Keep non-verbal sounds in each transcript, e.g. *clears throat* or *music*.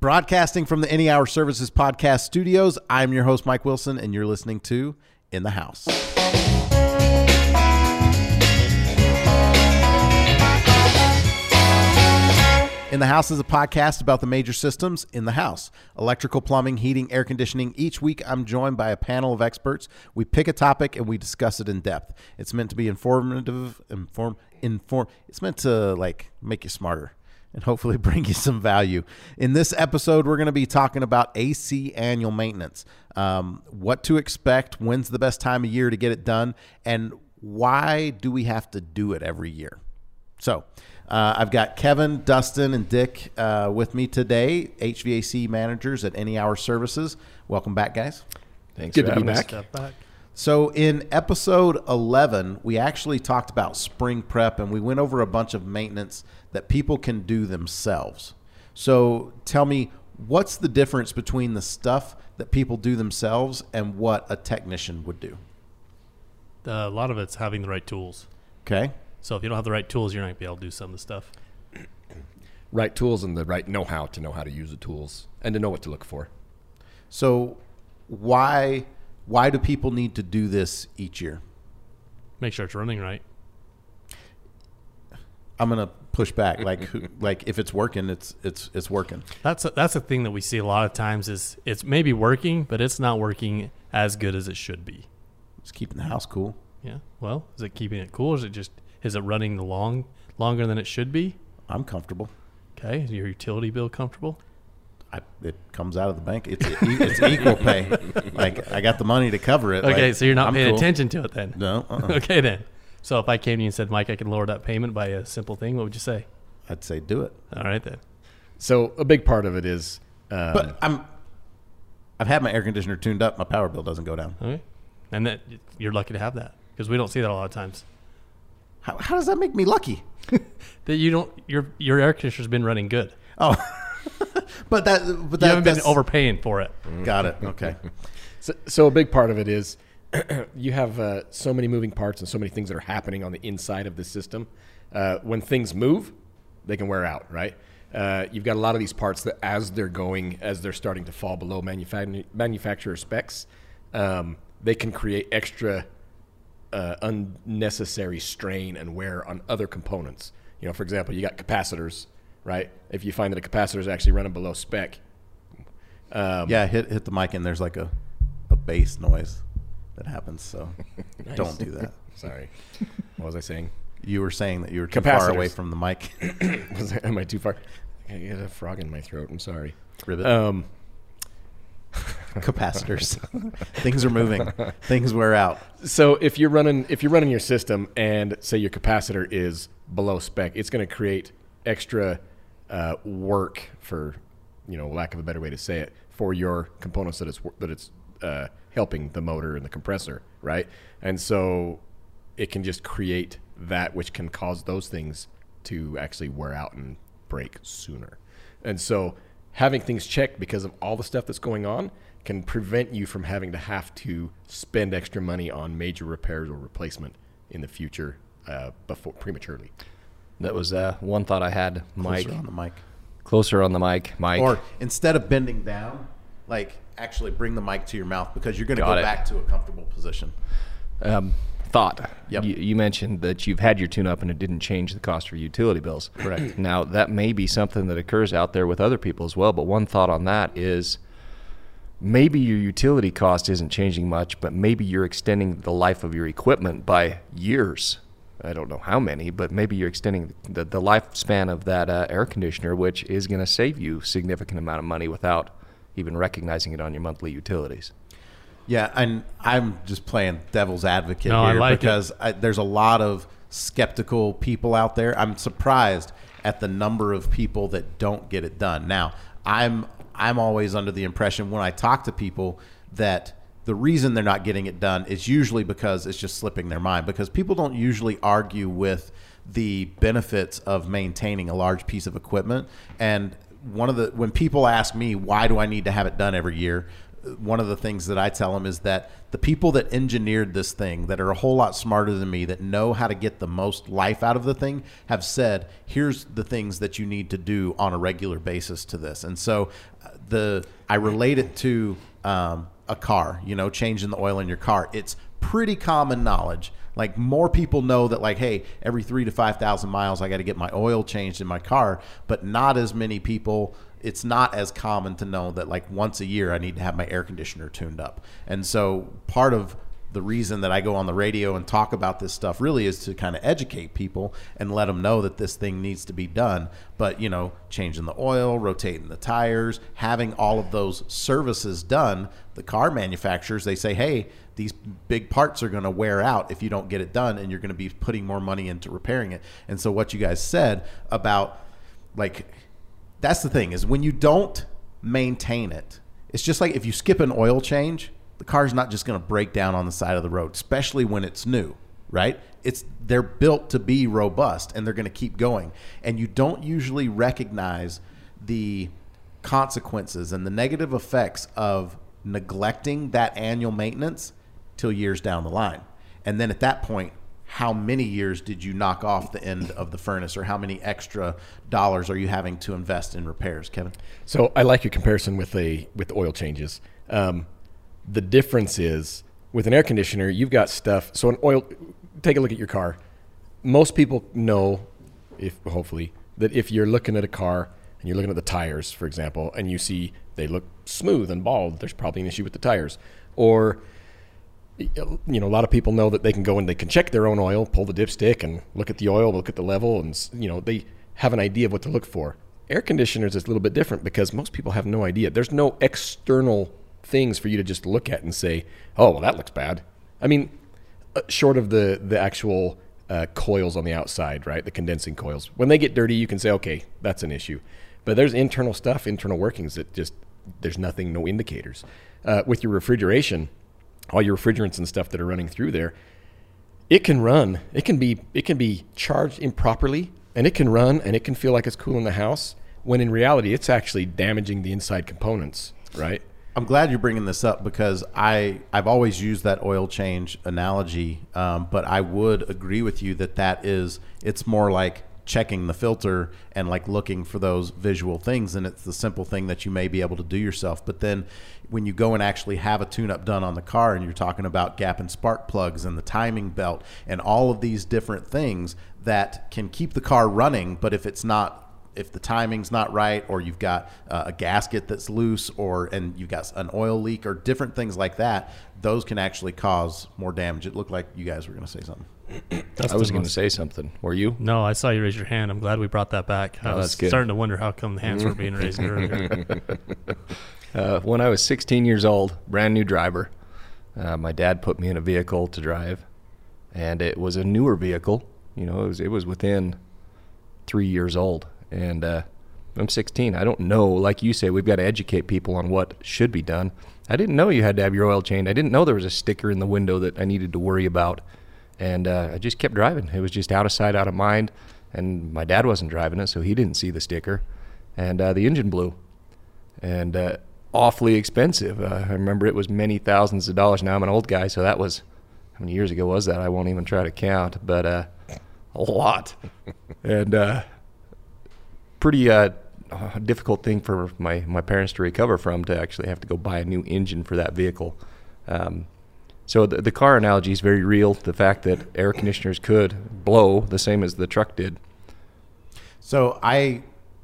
Broadcasting from the Any Hour Services Podcast Studios, I'm your host, Mike Wilson, and you're listening to In the House. In the House is a podcast about the major systems in the house electrical, plumbing, heating, air conditioning. Each week, I'm joined by a panel of experts. We pick a topic and we discuss it in depth. It's meant to be informative, inform, inform. It's meant to like make you smarter and hopefully *laughs* bring you some value. In this episode, we're going to be talking about AC annual maintenance, um, what to expect, when's the best time of year to get it done, and why do we have to do it every year? So, uh, I've got Kevin, Dustin, and Dick uh, with me today, HVAC managers at Any Hour Services. Welcome back, guys. Thanks Good for to be having us. back. Back. So, in episode 11, we actually talked about spring prep and we went over a bunch of maintenance that people can do themselves. So, tell me, what's the difference between the stuff that people do themselves and what a technician would do? Uh, a lot of it's having the right tools. Okay. So if you don't have the right tools, you're not gonna be able to do some of the stuff. *clears throat* Right tools and the right know-how to know how to use the tools and to know what to look for. So, why why do people need to do this each year? Make sure it's running right. I'm gonna push back. *laughs* Like, who, like if it's working, it's it's it's working. That's a, that's the thing that we see a lot of times is it's maybe working, but it's not working as good as it should be. It's keeping the house cool. Yeah. Well, is it keeping it cool? Or is it just is it running the long longer than it should be? I'm comfortable. Okay. Is your utility bill comfortable? I, it comes out of the bank. It's it's equal pay. *laughs* Like I got the money to cover it. Okay, Like, so you're not I'm paying cool. attention to it then. No, uh-uh. *laughs* okay then. So if I came to you and said, Mike, I can lower that payment by a simple thing, what would you say? I'd say do it. All right then. So a big part of it is, um, But I'm I've had my air conditioner tuned up. My power bill doesn't go down. Okay. And that you're lucky to have that because we don't see that a lot of times. How, how does that make me lucky? *laughs* That you don't your your air conditioner's been running good. Oh, *laughs* but that but that You haven't been overpaying for it. Got it. Okay. *laughs* so, so a big part of it is *clears throat* you have uh, so many moving parts and so many things that are happening on the inside of the system. Uh, when things move, they can wear out, right? Uh, you've got a lot of these parts that, as they're going, as they're starting to fall below manufac- manufacturer specs, um, they can create extra uh, unnecessary strain and wear on other components. You know, for example, you got capacitors, right? If you find that a capacitor is actually running below spec, um, Yeah, hit hit the mic and there's like a a bass noise that happens. So *laughs* don't do that. *laughs* Sorry, what was I saying? You were saying that you were too far away from the mic. *coughs* Was I, am I too far? I get a frog in my throat. I'm sorry. Ribbit. Um, *laughs* Capacitors. Things are moving. Things wear out. so if you're running if you're running your system and say your capacitor is below spec, it's going to create extra uh, work for you know lack of a better way to say it for your components that it's that it's uh, helping the motor and the compressor, right? And so it can just create that which can cause those things to actually wear out and break sooner. And so having things checked because of all the stuff that's going on can prevent you from having to have to spend extra money on major repairs or replacement in the future uh, before prematurely. That was uh, one thought I had, Mike. Closer on the mic. Closer on the mic, Mike. Or instead of bending down, like actually bring the mic to your mouth because you're going to go it. back to a comfortable position. um, thought. Yep. You, you mentioned that you've had your tune-up and it didn't change the cost for utility bills. Correct. *clears throat* Now that may be something that occurs out there with other people as well. But one thought on that is maybe your utility cost isn't changing much, but maybe you're extending the life of your equipment by years. I don't know how many, but maybe you're extending the, the lifespan of that uh, air conditioner, which is going to save you significant amount of money without even recognizing it on your monthly utilities. Yeah, and I'm just playing devil's advocate No, I here like it. because I, there's a lot of skeptical people out there. I'm surprised at the number of people that don't get it done. Now, I'm I'm always under the impression when I talk to people that the reason they're not getting it done is usually because it's just slipping their mind because people don't usually argue with the benefits of maintaining a large piece of equipment and one of the when people ask me why do I need to have it done every year, one of the things that I tell them is that the people that engineered this thing, that are a whole lot smarter than me, that know how to get the most life out of the thing, have said, "Here's the things that you need to do on a regular basis to this." And so, uh, the I relate it to um, a car. You know, changing the oil in your car. It's pretty common knowledge. Like more people know that, like, hey, every three to five thousand miles, I got to get my oil changed in my car, but not as many people it's not as common to know that like once a year I need to have my air conditioner tuned up. And so part of the reason that I go on the radio and talk about this stuff really is to kind of educate people and let them know that this thing needs to be done. But, you know, changing the oil, rotating the tires, having all of those services done, the car manufacturers, they say, hey, these big parts are going to wear out if you don't get it done and you're going to be putting more money into repairing it. And so, what you guys said about like, that's the thing is when you don't maintain it, it's just like if you skip an oil change, the car's not just going to break down on the side of the road, especially when it's new, right? It's they're built to be robust and they're going to keep going. And you don't usually recognize the consequences and the negative effects of neglecting that annual maintenance till years down the line. And then at that point, how many years did you knock off the end of the furnace or how many extra dollars are you having to invest in repairs kevin so i like your comparison with a with oil changes um, the difference is with an air conditioner you've got stuff so an oil take a look at your car most people know if hopefully that if you're looking at a car and you're looking at the tires for example and you see they look smooth and bald there's probably an issue with the tires or you know, a lot of people know that they can go and they can check their own oil, pull the dipstick, and look at the oil, look at the level, and you know they have an idea of what to look for. Air conditioners is a little bit different because most people have no idea. There's no external things for you to just look at and say, "Oh, well, that looks bad." I mean, uh, short of the the actual uh, coils on the outside, right? The condensing coils. When they get dirty, you can say, "Okay, that's an issue." But there's internal stuff, internal workings that just there's nothing, no indicators. Uh, with your refrigeration all your refrigerants and stuff that are running through there, it can run. It can be it can be charged improperly, and it can run and it can feel like it's cool in the house when in reality it's actually damaging the inside components. Right. I'm glad you're bringing this up because I I've always used that oil change analogy, um, but I would agree with you that that is it's more like checking the filter and like looking for those visual things and it's the simple thing that you may be able to do yourself. But then when you go and actually have a tune up done on the car and you're talking about gap and spark plugs and the timing belt and all of these different things that can keep the car running but if it's not if the timing's not right or you've got uh, a gasket that's loose or and you've got an oil leak or different things like that those can actually cause more damage it looked like you guys were going to say something I was going to say something. Were you? No, I saw you raise your hand. I'm glad we brought that back. I Oh, was good. starting to wonder how come the hands were being *laughs* raised earlier. *laughs* Uh, when I was 16 years old, brand new driver, uh, my dad put me in a vehicle to drive, and it was a newer vehicle. You know, it was it was within three years old, and uh, I'm 16. I don't know, like you say, we've got to educate people on what should be done. I didn't know you had to have your oil changed. I didn't know there was a sticker in the window that I needed to worry about, and uh, I just kept driving. It was just out of sight, out of mind. And my dad wasn't driving it, so he didn't see the sticker, and uh, the engine blew and uh, awfully expensive. Uh, I remember it was many thousands of dollars. Now I'm an old guy, so that was how many years ago was that? I won't even try to count, but uh, a lot, *laughs* and uh, pretty uh, difficult thing for my my parents to recover from to actually have to go buy a new engine for that vehicle. Um, so the, the car analogy is very real. The fact that air conditioners could blow the same as the truck did. So I,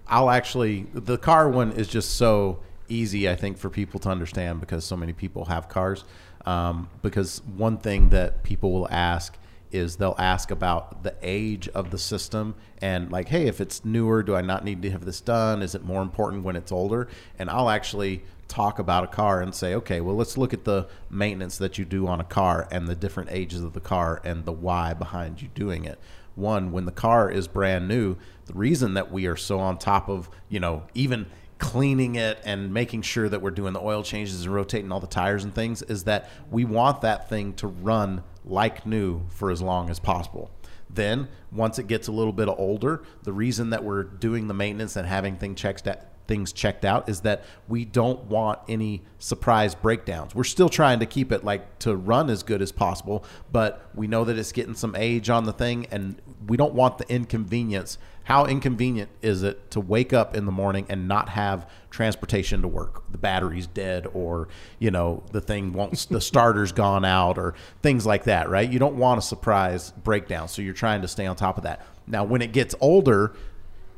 I'll actually the car one is just so easy. I think for people to understand because so many people have cars. Um, because one thing that people will ask is they'll ask about the age of the system and like, hey, if it's newer, do I not need to have this done? Is it more important when it's older? And I'll actually talk about a car and say, okay, well, let's look at the maintenance that you do on a car and the different ages of the car and the why behind you doing it one when the car is brand new the reason that we are so on top of you know even cleaning it and making sure that we're doing the oil changes and rotating all the tires and things is that we want that thing to run like new for as long as possible then once it gets a little bit older the reason that we're doing the maintenance and having things checked out things checked out is that we don't want any surprise breakdowns. We're still trying to keep it like to run as good as possible, but we know that it's getting some age on the thing and we don't want the inconvenience. How inconvenient is it to wake up in the morning and not have transportation to work? The battery's dead or, you know, the thing won't the *laughs* starter's gone out or things like that, right? You don't want a surprise breakdown, so you're trying to stay on top of that. Now, when it gets older,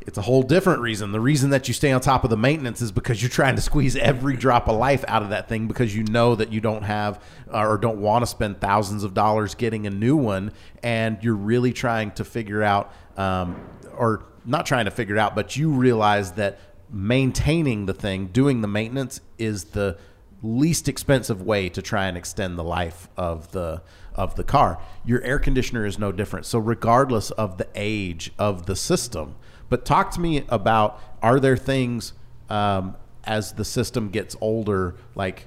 it's a whole different reason. The reason that you stay on top of the maintenance is because you're trying to squeeze every drop of life out of that thing because you know that you don't have uh, or don't want to spend thousands of dollars getting a new one, and you're really trying to figure out, um, or not trying to figure it out, but you realize that maintaining the thing, doing the maintenance, is the least expensive way to try and extend the life of the of the car. Your air conditioner is no different. So regardless of the age of the system but talk to me about are there things um, as the system gets older, like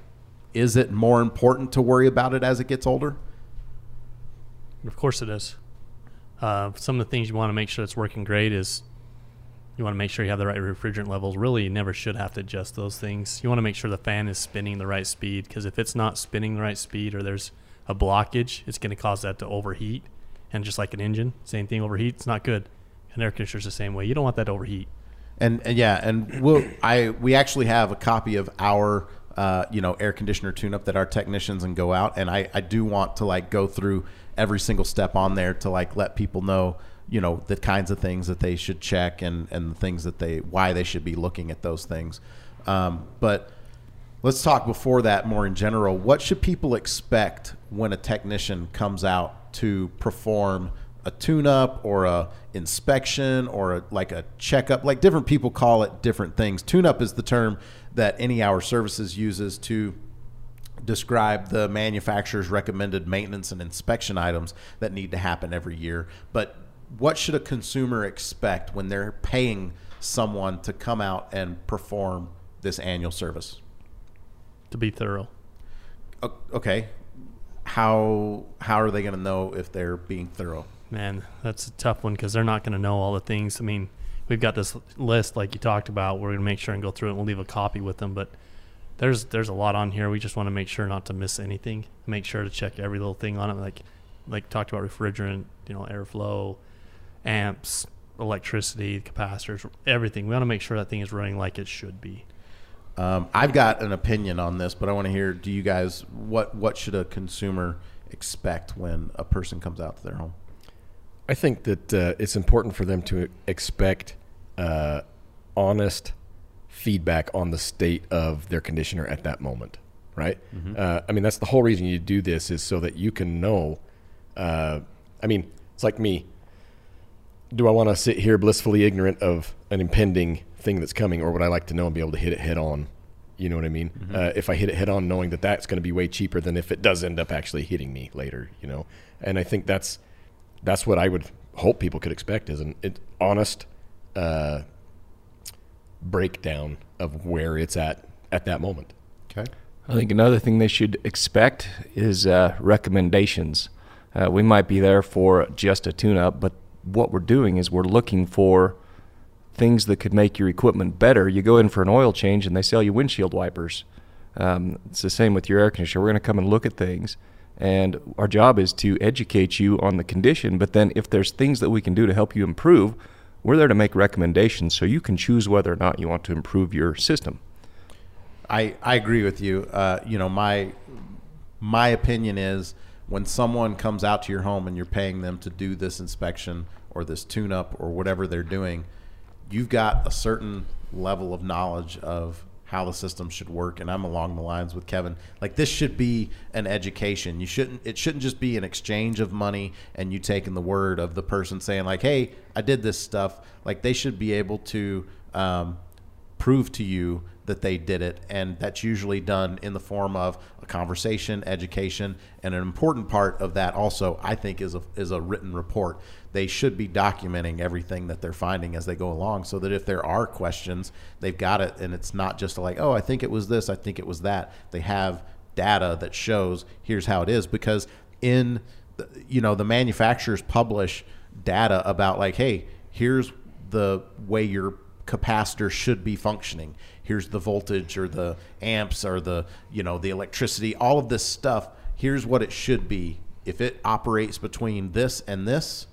is it more important to worry about it as it gets older? Of course it is. Uh, some of the things you want to make sure it's working great is you want to make sure you have the right refrigerant levels. Really, you never should have to adjust those things. You want to make sure the fan is spinning the right speed because if it's not spinning the right speed or there's a blockage, it's going to cause that to overheat. And just like an engine, same thing overheat, it's not good. An air conditioner's the same way. You don't want that to overheat. And, and yeah, and we'll, I we actually have a copy of our uh, you know air conditioner tune up that our technicians and go out, and I I do want to like go through every single step on there to like let people know you know the kinds of things that they should check and and the things that they why they should be looking at those things. Um, but let's talk before that more in general. What should people expect when a technician comes out to perform a tune-up or a inspection or a, like a checkup like different people call it different things tune-up is the term that any hour services uses to describe the manufacturer's recommended maintenance and inspection items that need to happen every year but what should a consumer expect when they're paying someone to come out and perform this annual service to be thorough okay how how are they going to know if they're being thorough Man, that's a tough one because they're not going to know all the things. I mean, we've got this list like you talked about. We're going to make sure and go through it. and We'll leave a copy with them, but there's there's a lot on here. We just want to make sure not to miss anything. Make sure to check every little thing on it. Like like talked about refrigerant, you know, airflow, amps, electricity, capacitors, everything. We want to make sure that thing is running like it should be. Um, I've got an opinion on this, but I want to hear. Do you guys what what should a consumer expect when a person comes out to their home? I think that uh, it's important for them to expect uh, honest feedback on the state of their conditioner at that moment, right? Mm-hmm. Uh, I mean, that's the whole reason you do this is so that you can know. Uh, I mean, it's like me. Do I want to sit here blissfully ignorant of an impending thing that's coming, or would I like to know and be able to hit it head on? You know what I mean? Mm-hmm. Uh, if I hit it head on, knowing that that's going to be way cheaper than if it does end up actually hitting me later, you know. And I think that's that's what I would hope people could expect is an honest uh, breakdown of where it's at at that moment. Okay. I think another thing they should expect is uh, recommendations. Uh, we might be there for just a tune-up, but what we're doing is we're looking for things that could make your equipment better. You go in for an oil change, and they sell you windshield wipers. Um, it's the same with your air conditioner. We're going to come and look at things and our job is to educate you on the condition. But then, if there's things that we can do to help you improve, we're there to make recommendations so you can choose whether or not you want to improve your system. I, I agree with you. Uh, you know, my my opinion is when someone comes out to your home and you're paying them to do this inspection or this tune up or whatever they're doing, you've got a certain level of knowledge of how the system should work and I'm along the lines with Kevin. Like this should be an education. You shouldn't it shouldn't just be an exchange of money and you taking the word of the person saying like hey I did this stuff. Like they should be able to um, prove to you that they did it and that's usually done in the form of a conversation education and an important part of that also I think is a is a written report they should be documenting everything that they're finding as they go along so that if there are questions, they've got it and it's not just like, oh, I think it was this, I think it was that. They have data that shows here's how it is because in you know the manufacturers publish data about like hey here's the way your capacitor should be functioning. Here's the voltage or the amps or the you know the electricity, all of this stuff. Here's what it should be. If it operates between this and this,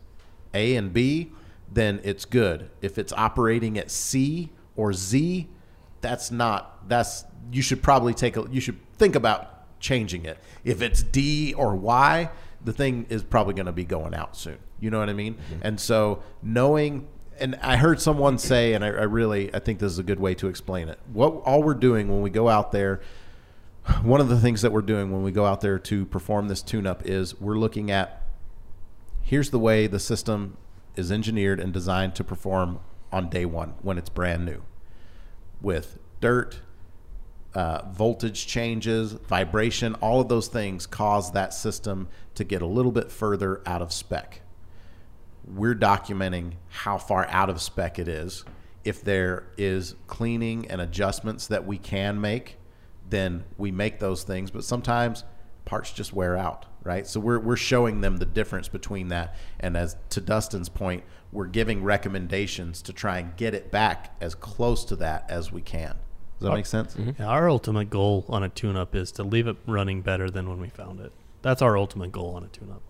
A and B, then it's good. If it's operating at C or Z, that's not that's you should probably take a you should think about changing it. If it's D or Y, the thing is probably going to be going out soon. You know what I mean? Mm-hmm. And so knowing and I heard someone say, and I, I, really I think this is a good way to explain it. What all we're doing when we go out there, one of the things that we're doing when we go out there to perform this tune-up is we're looking at here's the way the system is engineered and designed to perform on day one when it's brand new, with dirt, uh, voltage changes, vibration, all of those things cause that system to get a little bit further out of spec we're documenting how far out of spec it is. If there is cleaning and adjustments that we can make, then we make those things. But sometimes parts just wear out, right? So we're, we're showing them the difference between that. And as to Dustin's point, we're giving recommendations to try and get it back as close to that as we can. Does that make sense? Mm-hmm. Yeah, our ultimate goal on a tune up is to leave it running better than when we found it. That's our ultimate goal on a tune up.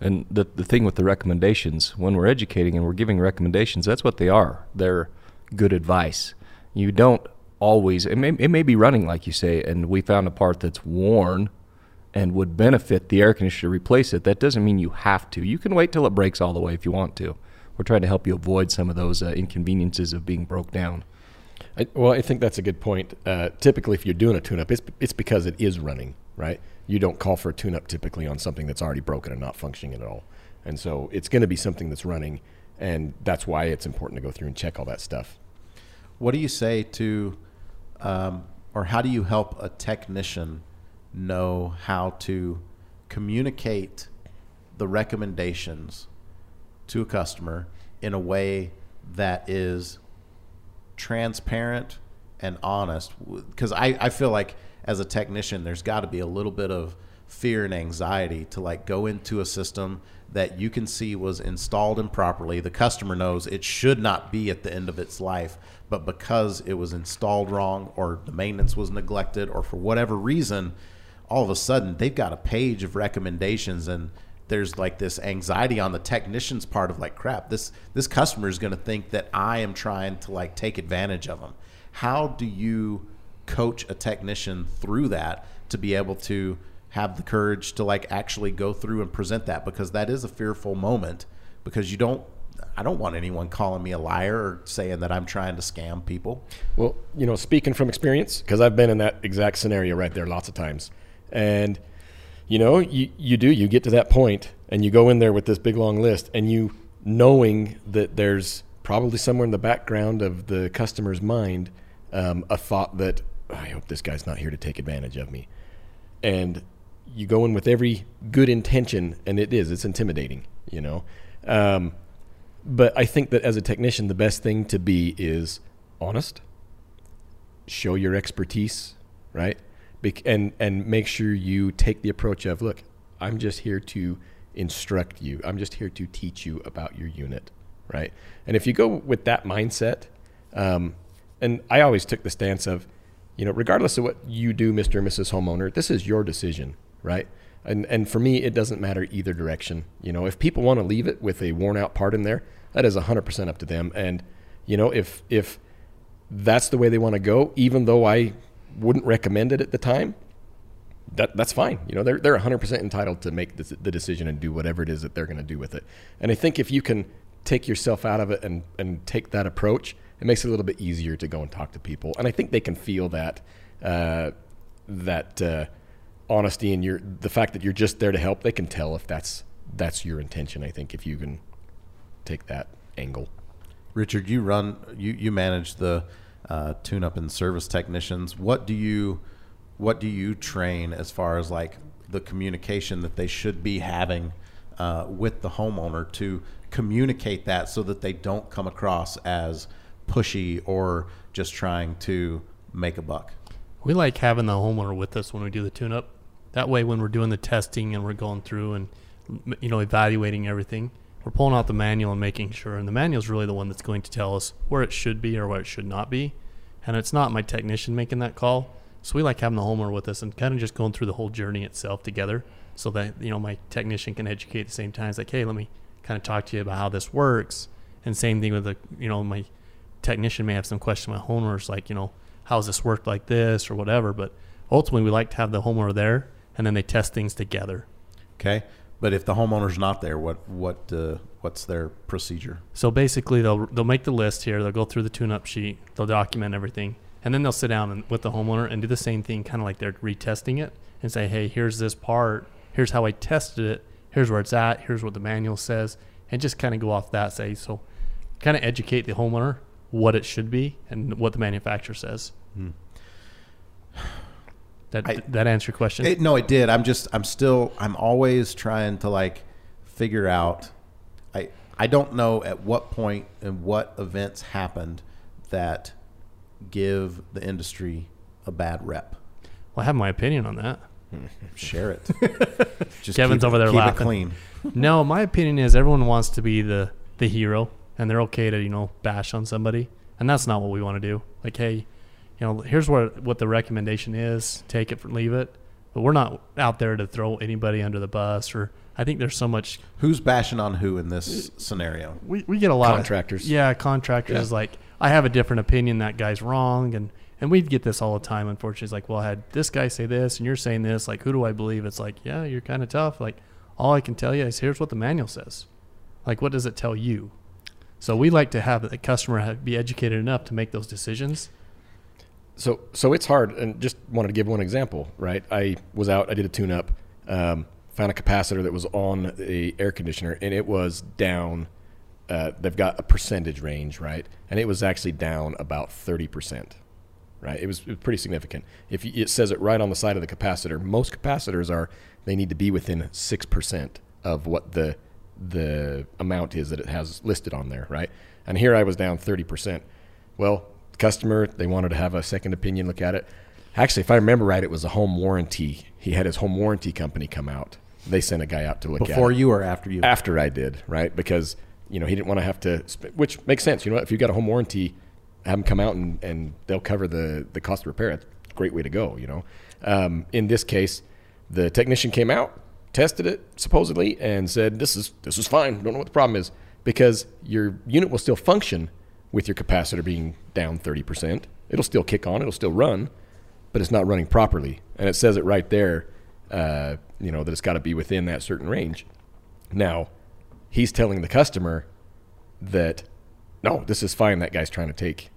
And the the thing with the recommendations, when we're educating and we're giving recommendations, that's what they are. They're good advice. You don't always it may it may be running like you say, and we found a part that's worn and would benefit the air conditioner to replace it. That doesn't mean you have to. You can wait till it breaks all the way if you want to. We're trying to help you avoid some of those uh, inconveniences of being broke down. I, well, I think that's a good point. Uh, typically, if you're doing a tune-up, it's it's because it is running, right? you don't call for a tune up typically on something that's already broken and not functioning at all. And so it's going to be something that's running, and that's why it's important to go through and check all that stuff. What do you say to, um, or how do you help a technician know how to communicate the recommendations to a customer in a way that is transparent and honest? Because I, I feel like as a technician, there's got to be a little bit of fear and anxiety to like go into a system that you can see was installed improperly. The customer knows it should not be at the end of its life, but because it was installed wrong or the maintenance was neglected or for whatever reason, all of a sudden they've got a page of recommendations and there's like this anxiety on the technician's part of like crap this this customer is going to think that I am trying to like take advantage of them. How do you coach a technician through that to be able to have the courage to like actually go through and present that because that is a fearful moment because you don't I don't want anyone calling me a liar or saying that I'm trying to scam people. Well, you know, speaking from experience, because I've been in that exact scenario right there lots of times. And, you know, you, you do, you get to that point and you go in there with this big long list and you knowing that there's probably somewhere in the background of the customer's mind um, a thought that I hope this guy's not here to take advantage of me. And you go in with every good intention, and it is, it's intimidating, you know. Um, but I think that as a technician, the best thing to be is honest, show your expertise, right? And, and make sure you take the approach of, look, I'm just here to instruct you, I'm just here to teach you about your unit, right? And if you go with that mindset, um, and I always took the stance of, you know, regardless of what you do, Mr. and Mrs. Homeowner, this is your decision, right? And and for me, it doesn't matter either direction. You know, if people want to leave it with a worn out part in there, that is 100% up to them. And you know, if if that's the way they want to go, even though I wouldn't recommend it at the time, that that's fine. You know, they're they're 100% entitled to make the, the decision and do whatever it is that they're going to do with it. And I think if you can take yourself out of it and and take that approach, it makes it a little bit easier to go and talk to people. And I think they can feel that uh, that uh, honesty and your the fact that you're just there to help. They can tell if that's that's your intention. I think if you can take that angle. Richard, you run you you manage the uh, tune up and service technicians. What do you what do you train as far as like the communication that they should be having uh, with the homeowner to communicate that so that they don't come across as pushy or just trying to make a buck. We like having the homeowner with us when we do the tune up. That way, when we're doing the testing and we're going through and you know evaluating everything, we're pulling out the manual and making sure. And the manual is really the one that's going to tell us where it should be or where it should not be. And it's not my technician making that call. So we like having the homeowner with us and kind of just going through the whole journey itself together so that, you know, my technician can educate at the same time. It's like, hey, let me kind of talk to you about how this works. And same thing with the, you know, my technician may have some question with homeowners like, you know, how's this work like this or whatever. But ultimately, we like to have the homeowner there and then they test things together. Okay. But if the homeowner's not there, what what uh, what's their procedure? So basically, they'll they'll make the list here. They'll go through the tune-up sheet. They'll document everything, and then they'll sit down and, with the homeowner and do the same thing, kind of like they're retesting it, and say, "Hey, here's this part. Here's how I tested it. Here's where it's at. Here's what the manual says," and just kind of go off that. Say so, kind of educate the homeowner what it should be and what the manufacturer says. That I- that answer your question? It, no, it did. I'm just, I'm still, I'm always trying to like figure out. I, I don't know at what point and what events happened that give the industry a bad rep. well, I have my opinion on that. *laughs* Share it. *laughs* Just Kevin's over there keep it laughing. clean. *laughs* no, my opinion is everyone wants to be the the hero, and they're okay to you know bash on somebody, and that's not what we want to do. Like, hey, you know, here's what what the recommendation is: take it or leave it. But we're not out there to throw anybody under the bus. Or I think there's so much Who's bashing on who in this scenario? we, we get a lot Contractors. Of, yeah, contractors Yeah. like I have a different opinion. That guy's wrong, and and we get this all the time. Unfortunately, it's like, well, I had this guy say this, and you're saying this. Like, who do I believe? It's like, yeah, you're kind of tough. Like, all I can tell you is here's what the manual says. Like, what does it tell you? So we like to have the customer be educated enough to make those decisions. So so it's hard, and just wanted to give one example, right? I was out, I did a tune-up, um, found a capacitor that was on the air conditioner, and it was down. Uh, they've got a percentage range, right? And it was actually down about thirty percent, right? It was, it was pretty significant. If you, it says it right on the side of the capacitor, most capacitors are they need to be within six percent of what the the amount is that it has listed on there, right? And here I was down thirty percent. Well, customer, they wanted to have a second opinion look at it. Actually, if I remember right, it was a home warranty. He had his home warranty company come out. They sent a guy out to look Before at it. you or after you? After I did, right? Because, you know, he didn't want to have to, which makes sense. You know? If you've got a home warranty, have them come out and, and they'll cover the, the cost of repair. It's a great way to go, you know. Um, in this case, the technician came out, tested it supposedly, and said, this is, this is fine. Don't know what the problem is. Because your unit will still function with your capacitor being down 30%. It'll still kick on, it'll still run, but it's not running properly. And it says it right there, uh, you know, that it's got to be within that certain range. Now, he's telling the customer that, no, this is fine. That guy's trying to take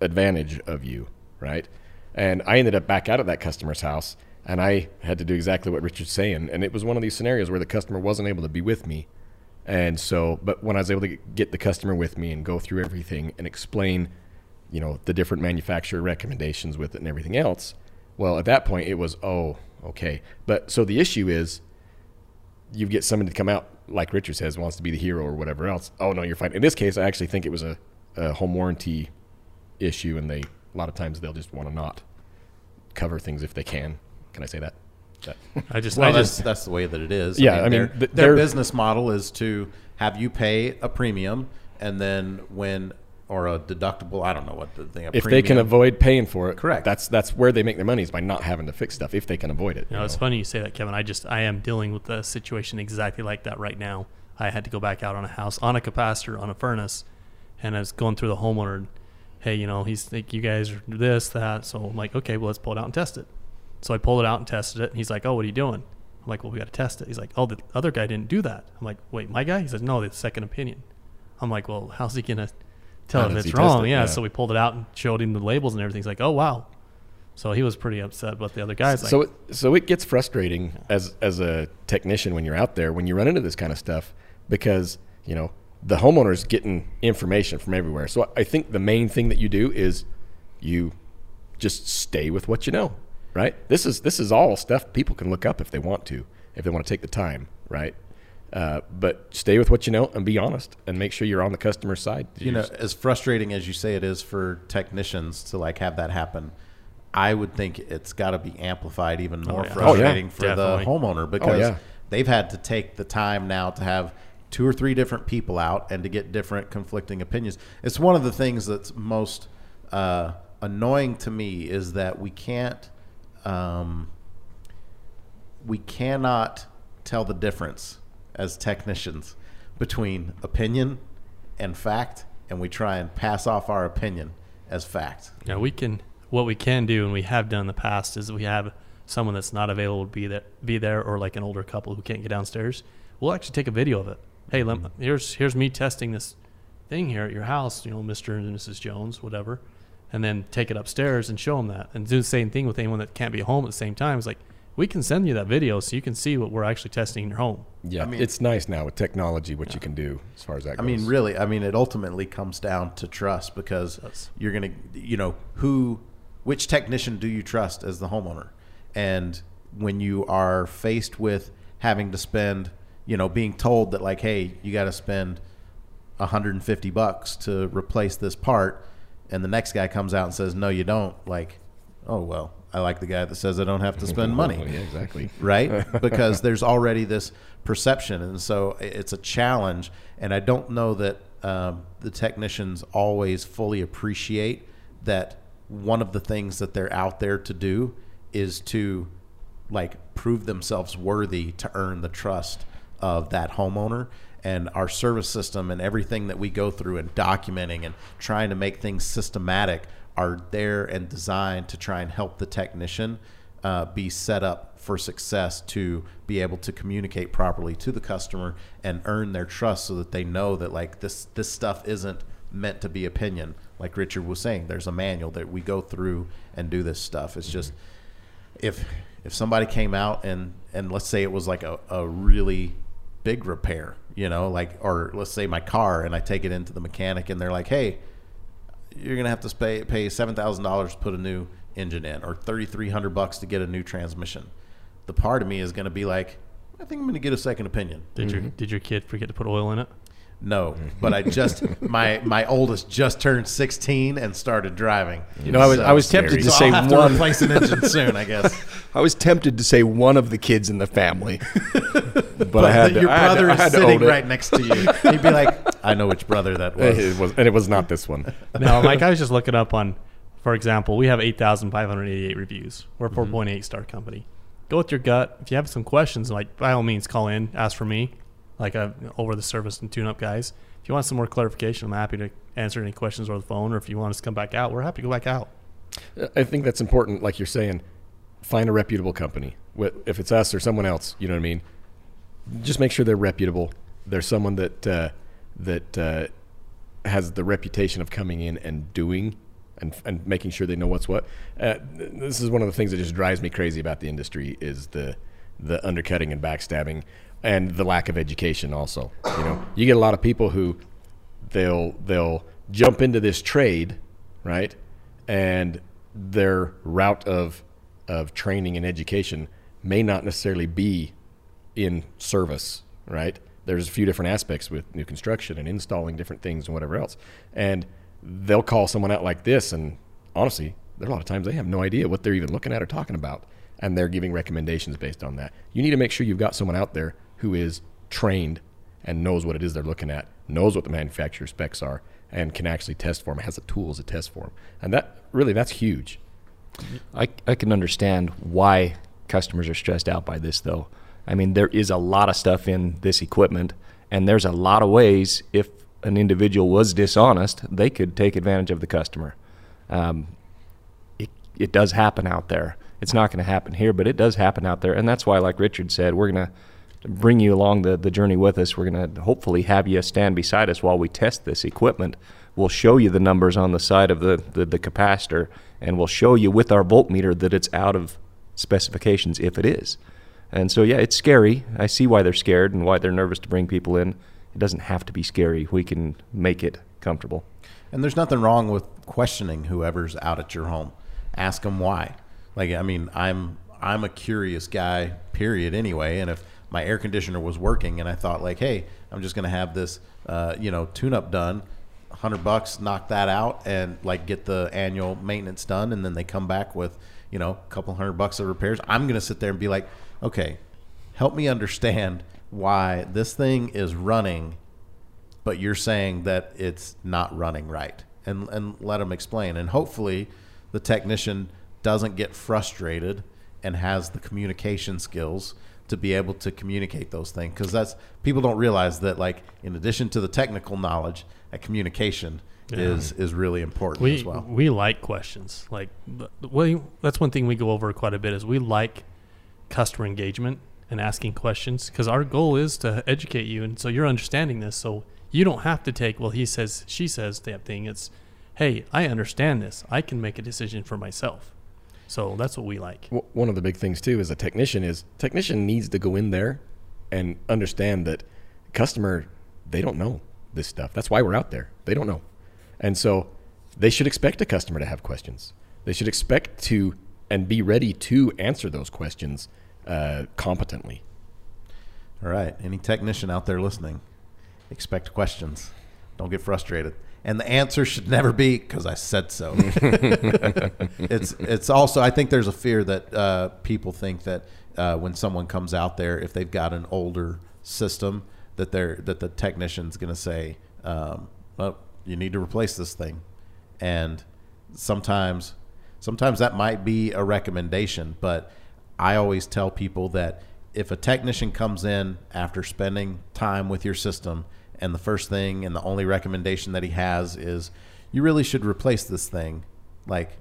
advantage of you, right? And I ended up back out of that customer's house, and I had to do exactly what Richard's saying. And it was one of these scenarios where the customer wasn't able to be with me. And so, but when I was able to get the customer with me and go through everything and explain, you know, the different manufacturer recommendations with it and everything else, well, at that point it was, oh, okay. But so the issue is you get somebody to come out, like Richard says, wants to be the hero or whatever else. Oh, no, you're fine. In this case, I actually think it was a, a home warranty issue, and they, a lot of times, they'll just want to not cover things if they can. Can I say that? That- I just, Well, I that's, just, that's the way that it is. Yeah, I mean, their, th- their they're- business model is to have you pay a premium, and then when or a deductible, I don't know what the thing. a if they can avoid paying for it, Correct. That's that's where they make their money is by not having to fix stuff if they can avoid it. You know, it's funny you say that, Kevin. I just I am dealing with a situation exactly like that right now. I had to go back out on a house on a capacitor on a furnace, and I was going through the homeowner. And, hey, you know, he's like, you guys are this that. So I'm like, okay, well, let's pull it out and test it. So I pulled it out and tested it, and he's like, oh, what are you doing? I'm like, well, we got to test it. He's like, oh, the other guy didn't do that. I'm like, wait, my guy? He says, no, the second opinion. I'm like, well, how's he gonna tell How if it's wrong? it? Yeah. Yeah. So we pulled it out and showed him the labels and everything. He's like, oh wow. So he was pretty upset, but the other guys like, so it, so it gets frustrating as as a technician when you're out there when you run into this kind of stuff because you know the homeowner's getting information from everywhere. So I think the main thing that you do is you just stay with what you know, right? This is this is all stuff people can look up if they want to, if they want to take the time, right? Uh, but stay with what you know and be honest and make sure you're on the customer's side. you know, as frustrating as you say it is for technicians to like have that happen, I would think it's got to be amplified even more yeah. Oh, yeah. frustrating for Definitely. the homeowner because yeah. they've had to take the time now to have two or three different people out and to get different conflicting opinions. It's one of the things that's most uh, annoying to me is that we can't um, we cannot tell the difference as technicians between opinion and fact, and we try and pass off our opinion as fact. Yeah, we can. What we can do, and we have done in the past, is we have someone that's not available to be there, be there, or like an older couple who can't get downstairs. We'll actually take a video of it. Hey, let, here's here's me testing this thing here at your house, you know, Mister and Mrs. Jones, whatever, and then take it upstairs and show them that, and do the same thing with anyone that can't be home at the same time. It's like we can send you that video so you can see what we're actually testing in your home. Yeah, I mean- it's nice now with technology what you can do as far as that I mean, really, I mean, it ultimately comes down to trust because Yes. you're going to, you know, who, which technician do you trust as the homeowner? And when you are faced with having to spend, you know, being told that, like, hey, you got to spend 150 bucks to replace this part, and the next guy comes out and says, no, you don't, like, oh, well, I like the guy that says I don't have to spend *laughs* money yeah, exactly. *laughs* right? *laughs* because there's already this perception, and so it's a challenge. And I don't know that um, the technicians always fully appreciate that one of the things that they're out there to do is to like prove themselves worthy to earn the trust of that homeowner and our service system and everything that we go through and documenting and trying to make things systematic are there and designed to try and help the technician uh, be set up for success to be able to communicate properly to the customer and earn their trust so that they know that like this this stuff isn't meant to be opinion. Like richard was saying there's a manual that we go through and do this stuff. It's just if if somebody came out and and let's say it was like a, a really big repair you know like or let's say my car and i take it into the mechanic and they're like hey you're gonna have to pay pay seven thousand dollars to put a new engine in or thirty three hundred bucks to get a new transmission. The part of me is gonna be like i think i'm gonna get a second opinion. Did your mm-hmm. did your kid forget to put oil in it? No but i just my my oldest just turned 16 and started driving You know, I was I was tempted to so say I'll have to one. replace an engine *laughs* soon i guess I was tempted to say one of the kids in the family, but, *laughs* but I had to, your I to- brother I is had sitting right next to you. He'd be like, *laughs* "I know which brother that was." It was, and it was not this one. No, like I was just looking up on, for example, we have 8,588 reviews. We're a Mm-hmm. 4.8 star company. Go with your gut. If you have some questions, like by all means, call in, ask for me, like uh, over the service and tune up guys. If you want some more clarification, I'm happy to answer any questions over the phone, or if you want us to come back out, we're happy to go back out. I think that's important. Like you're saying, find a reputable company. If it's us or someone else, you know what I mean. Just make sure they're reputable. They're someone that uh, that uh, has the reputation of coming in and doing and, and making sure they know what's what. Uh, this is one of the things that just drives me crazy about the industry is the the undercutting and backstabbing and the lack of education. Also, you know, you get a lot of people who they'll they'll jump into this trade, right? And their route of of training and education may not necessarily be in service, right? There's a few different aspects with new construction and installing different things and whatever else. And they'll call someone out like this and honestly, there are a lot of times they have no idea what they're even looking at or talking about and they're giving recommendations based on that. You need to make sure you've got someone out there who is trained and knows what it is they're looking at, knows what the manufacturer specs are, and can actually test for them, has the tools to test for them. And that really, that's huge. I, I can understand why customers are stressed out by this, though. I mean, there is a lot of stuff in this equipment, and there's a lot of ways, if an individual was dishonest, they could take advantage of the customer. Um, it, it does happen out there. It's not going to happen here, but it does happen out there. And that's why, like Richard said, we're going to bring you along the, the journey with us. We're going to hopefully have you stand beside us while we test this equipment. We'll show you the numbers on the side of the, the, the capacitor, and we'll show you with our voltmeter that it's out of specifications if it is. And so, yeah, it's scary. I see why they're scared and why they're nervous to bring people in. It doesn't have to be scary. We can make it comfortable. And there's nothing wrong with questioning whoever's out at your home. Ask them why. Like I mean, I'm I'm a curious guy, period. Anyway, and if my air conditioner was working and I thought like, hey, I'm just gonna have this, uh, you know, tune-up done, hundred bucks, knock that out, and like get the annual maintenance done, and then they come back with, you know, a couple hundred bucks of repairs. I'm gonna sit there and be like, okay, help me understand why this thing is running, but you're saying that it's not running right, and and let them explain. And hopefully, the technician doesn't get frustrated and has the communication skills to be able to communicate those things because that's people don't realize that like in addition to the technical knowledge, that communication is is really important we as well. we like questions. Like, the that's one thing we go over quite a bit is we like customer engagement and asking questions because our goal is to educate you, and so you're understanding this, so you don't have to take well he says she says that thing. It's hey, I understand this. I can make a decision for myself. So that's what we like. W- one of the big things too as a technician is technician needs to go in there and understand that customer they don't know this stuff. That's why we're out there. They don't know. And so they should expect a customer to have questions. They should expect to and be ready to answer those questions uh, competently. All right. Any technician out there listening, expect questions. Don't get frustrated. And the answer should never be because I said so. *laughs* *laughs* it's it's also I think there's a fear that uh, people think that uh, when someone comes out there, if they've got an older system, that they're that the technician's going to say, um, "Well, you need to replace this thing," and sometimes sometimes that might be a recommendation, but I always tell people that if a technician comes in after spending time with your system and the first thing and the only recommendation that he has is you really should replace this thing, like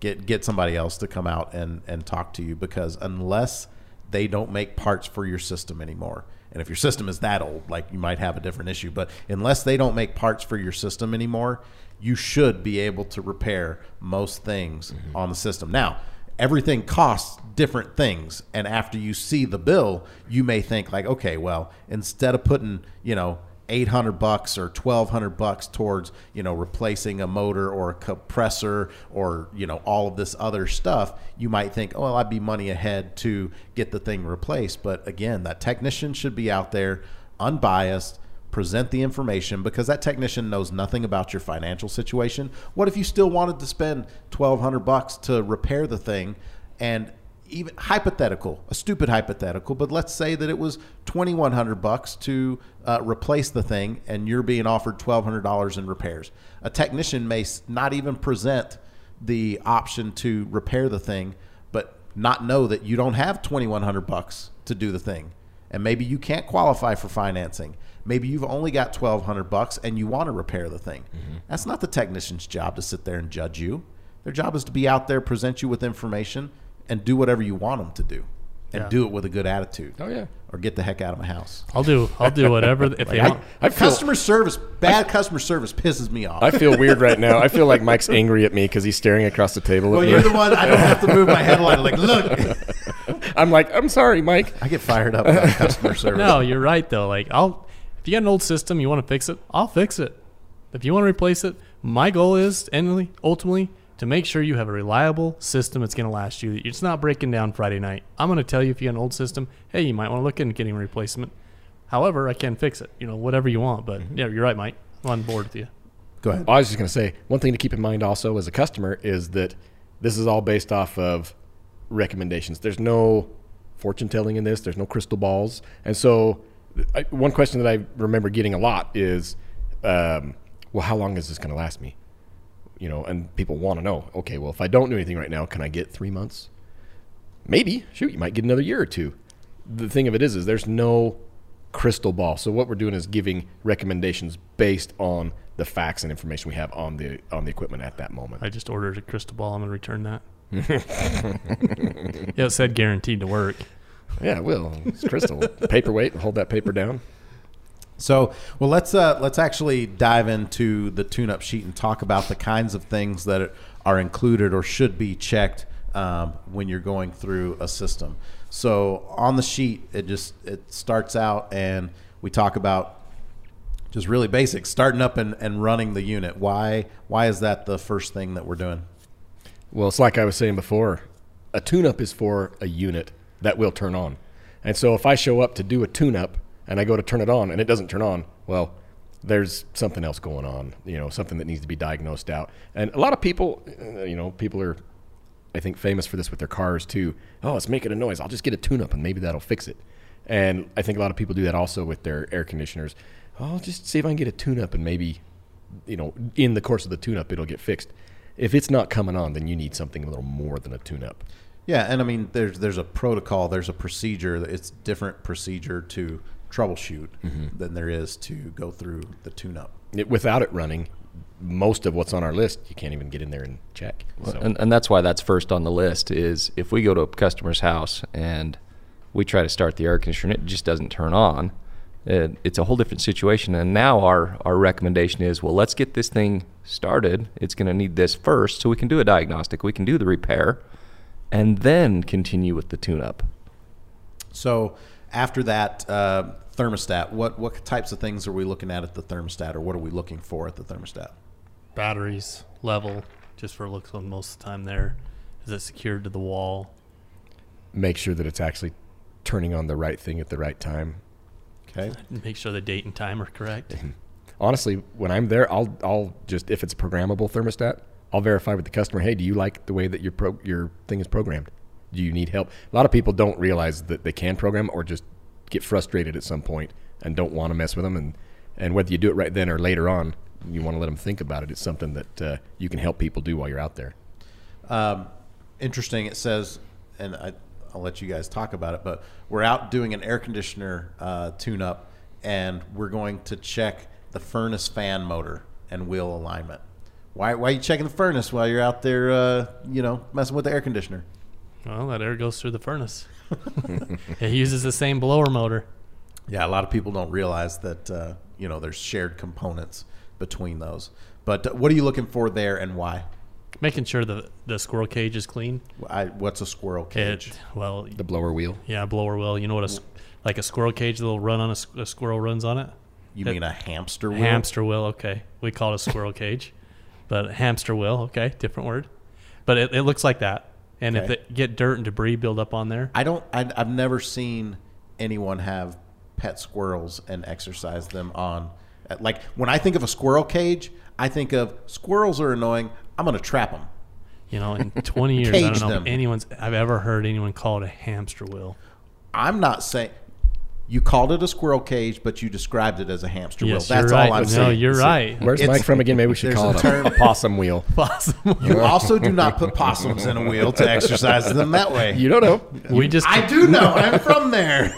get get somebody else to come out and and talk to you because unless they don't make parts for your system anymore. And if your system is that old, like you might have a different issue, but unless they don't make parts for your system anymore, you should be able to repair most things mm-hmm. on the system. Now, everything costs different things and after you see the bill, you may think like, okay, well, instead of putting, you know, 800 bucks or 1200 bucks towards you know replacing a motor or a compressor or you know all of this other stuff you might think oh well, i'd be money ahead to get the thing replaced. But again that technician should be out there unbiased present the information because that technician knows nothing about your financial situation. What if you still wanted to spend 1200 bucks to repair the thing? And even hypothetical, a stupid hypothetical, but let's say that it was twenty one hundred bucks to uh, replace the thing, and you're being offered twelve hundred dollars in repairs. A technician may not even present the option to repair the thing, but not know that you don't have twenty one hundred bucks to do the thing, and maybe you can't qualify for financing. Maybe you've only got twelve hundred bucks, and you want to repair the thing. That's not the technician's job to sit there and judge you. Their job is to be out there, present you with information, and do whatever you want them to do, and Yeah. do it with a good attitude. Oh yeah. Or get the heck out of my house. I'll do I'll do whatever *laughs* if they I, want. I feel customer service, bad customer service pisses me off. I feel weird right now. I feel like Mike's angry at me because he's staring across the table well, at you're me. the one. I don't have to move my head a lot. Like, look, *laughs* I'm like, I'm sorry, Mike. I get fired up about customer *laughs* service. No, you're right though. Like I'll if you got an old system, you want to fix it, I'll fix it. If you want to replace it, my goal is endly, ultimately to make sure you have a reliable system that's going to last you. It's not breaking down Friday night. I'm going to tell you if you got an old system, hey, you might want to look into getting a replacement. However, I can fix it. You know, whatever you want. But yeah, you're right, Mike. I'm on board with you. Go ahead. I was just going to say one thing to keep in mind also as a customer is that this is all based off of recommendations. There's no fortune telling in this. There's no crystal balls. And so, I, one question that I remember getting a lot is, um, well, how long is this going to last me? You know, and people want to know. Okay, well, if I don't do anything right now, can I get three months? Maybe. Shoot, you might get another year or two. The thing of it is, is there's no crystal ball. So what we're doing is giving recommendations based on the facts and information we have on the on the equipment at that moment. I just ordered a crystal ball. I'm to return that. *laughs* yeah, it said guaranteed to work. Yeah, it will. It's crystal. Paperweight. Hold that paper down. So, well, let's uh, let's actually dive into the tune-up sheet and talk about the kinds of things that are included or should be checked um, when you're going through a system. So, on the sheet, it just it starts out and we talk about just really basic starting up and, and running the unit. Why why is that the first thing that we're doing? Well, it's like I was saying before. A tune-up is for a unit that will turn on, and so if I show up to do a tune-up and I go to turn it on and it doesn't turn on, well, there's something else going on. You know, something that needs to be diagnosed out. And a lot of people, uh, you know, people are, I think, famous for this with their cars too. Oh, it's making a noise. I'll just get a tune-up and maybe that'll fix it. And I think a lot of people do that also with their air conditioners. I'll just see if I can get a tune up and maybe, you know, in the course of the tune up, it'll get fixed. If it's not coming on, then you need something a little more than a tune up. Yeah, and I mean, there's there's a protocol, there's a procedure. It's different procedure to troubleshoot mm-hmm. than there is to go through the tune-up. It, without it running, most of what's on our list, you can't even get in there and check. So, And, and that's why that's first on the list is if we go to a customer's house and we try to start the air conditioner, and it just doesn't turn on. It, it's a whole different situation. And now our, our recommendation is, well, let's get this thing started. It's going to need this first so we can do a diagnostic. We can do the repair and then continue with the tune up. So after that uh, thermostat, what what types of things are we looking at at the thermostat, or what are we looking for at the thermostat? Batteries level, just for looks on most of the time there. Is it secured to the wall? make sure that it's actually turning on the right thing at the right time. Okay. Make sure the date and time are correct. Honestly, when I'm there, I'll I'll just if it's a programmable thermostat, I'll verify with the customer. Hey, do you like the way that your pro, your thing is programmed? Do you need help? A lot of people don't realize that they can program or just get frustrated at some point and don't want to mess with them. And and whether you do it right then or later on, you want to let them think about it. It's something that uh, you can help people do while you're out there. Um, interesting. It says, and I, I'll let you guys talk about it, but we're out doing an air conditioner uh, tune up, and we're going to check the furnace fan motor and wheel alignment. Why, why are you checking the furnace while you're out there, uh, you know, messing with the air conditioner? Well, that air goes through the furnace. *laughs* it uses the same blower motor. Yeah, a lot of people don't realize that, uh, you know, there's shared components between those. But uh, what are you looking for there and why? Making sure the the squirrel cage is clean. I, what's a squirrel cage? It well, The blower wheel. yeah, blower wheel. You know what a s- like a squirrel cage? that'll run on a squirrel runs on it. you it- mean a hamster wheel? Hamster wheel. Okay, we call it a squirrel cage, but hamster wheel. Okay, different word. But it, it looks like that. And if Okay. it get dirt and debris build up on there, I don't. I, I've never seen anyone have pet squirrels and exercise them on. Like when I think of a squirrel cage, I think of squirrels are annoying. I'm going to trap them. you know, in 20 years, I don't know them. if anyone's I've ever heard anyone call it a hamster wheel. I'm not saying you called it a squirrel cage, but you described it as a hamster Yes, wheel. That's right. all I'm no, saying. you're right. Where's It's- Mike from again? Maybe we should call a it term- a, *laughs* a possum wheel. Possible. You also do not put possums in a wheel to exercise them that way. You don't know. we just I do know. I'm from there.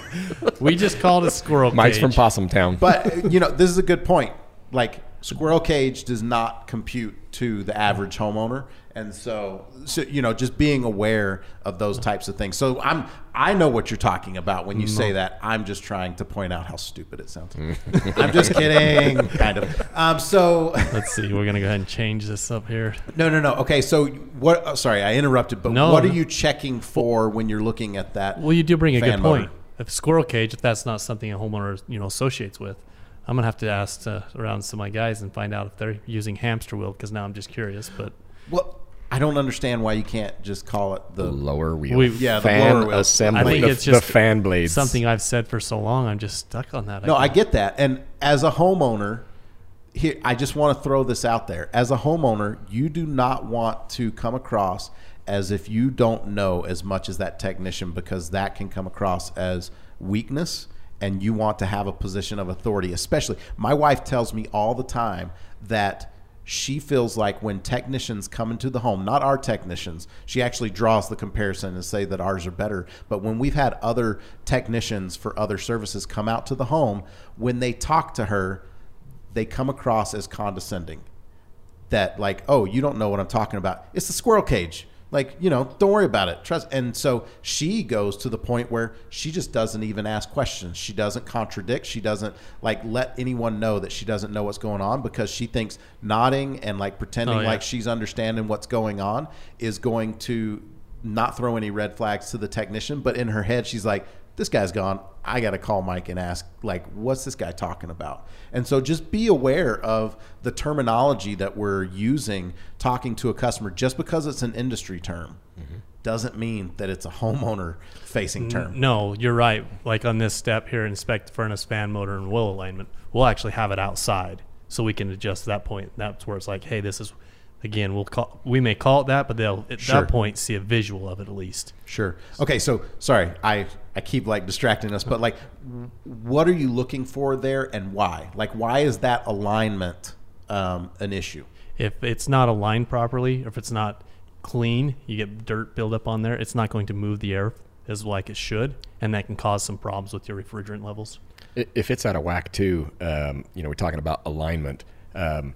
we just called it a squirrel Mike's cage. from Possum Town. But you know, this is a good point. Like squirrel cage does not compute to the average homeowner, and so, so you know, just being aware of those types of things. So I'm, I know what you're talking about when you say that. I'm just trying to point out how stupid it sounds. *laughs* I'm just kidding, kind of. Um, so *laughs* Let's see. We're gonna go ahead and change this up here. no, no, no. Okay, so what? Oh, sorry, I interrupted. But No, what are you checking for when you're looking at that? Well, you do bring a good motor? point. If squirrel cage, if that's not something a homeowner you know associates with, I'm gonna have to ask uh, around some of my guys and find out if they're using hamster wheel because now I'm just curious. But Well, I don't understand why you can't just call it the. lower wheel. we, Yeah, the Fan blower wheel. assembly. I think the, it's just the fan blades. something I've said for so long. I'm just stuck on that. No, I can't- get that. And as a homeowner, here I just want to throw this out there. As a homeowner, you do not want to come across as if you don't know as much as that technician because that can come across as weakness and you want to have a position of authority. Especially my wife tells me all the time that she feels like when technicians come into the home, not our technicians, she actually draws the comparison and say that ours are better. But when we've had other technicians for other services come out to the home, when they talk to her, they come across as condescending. That like, oh, you don't know what I'm talking about. It's the squirrel cage. Like, you know, don't worry about it. Trust. And so she goes to the point where she just doesn't even ask questions. She doesn't contradict. She doesn't like let anyone know that she doesn't know what's going on because she thinks nodding and like pretending Oh, yeah. like she's understanding what's going on is going to not throw any red flags to the technician. But in her head, she's like, this guy's gone. I got to call Mike and ask, like, what's this guy talking about? And so just be aware of the terminology that we're using talking to a customer. Just because it's an industry term mm-hmm. doesn't mean that it's a homeowner facing term. No, you're right. Like on this step here, inspect the furnace, fan motor, and wheel alignment. We'll actually have it outside, so we can adjust that point. That's where it's like, hey, this is again, we'll call we may call it that, but they'll at Sure. that point see a visual of it at least. Sure. Okay, so sorry, I I keep like distracting us, but like, what are you looking for there, and why? Like, why is that alignment um, an issue? If it's not aligned properly, or if it's not clean, you get dirt buildup on there. It's not going to move the air as like it should, and that can cause some problems with your refrigerant levels. If it's out of whack too, um, you know, we're talking about alignment. Um,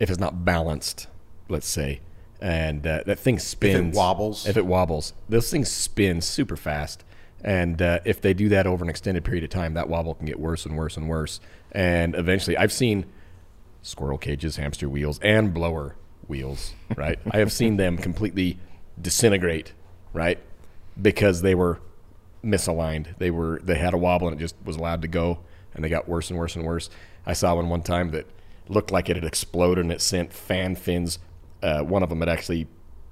if it's not balanced, let's say, and uh, that thing spins, wobbles. if it wobbles, those things spin super fast. And uh, if they do that over an extended period of time, that wobble can get worse and worse and worse. And eventually, I've seen squirrel cages, hamster wheels, and blower wheels. Right, I have seen them completely disintegrate. Right, because they were misaligned. They were they had a wobble and it just was allowed to go, and they got worse and worse and worse. I saw one one time that looked like it had exploded and it sent fan fins. Uh, one of them had actually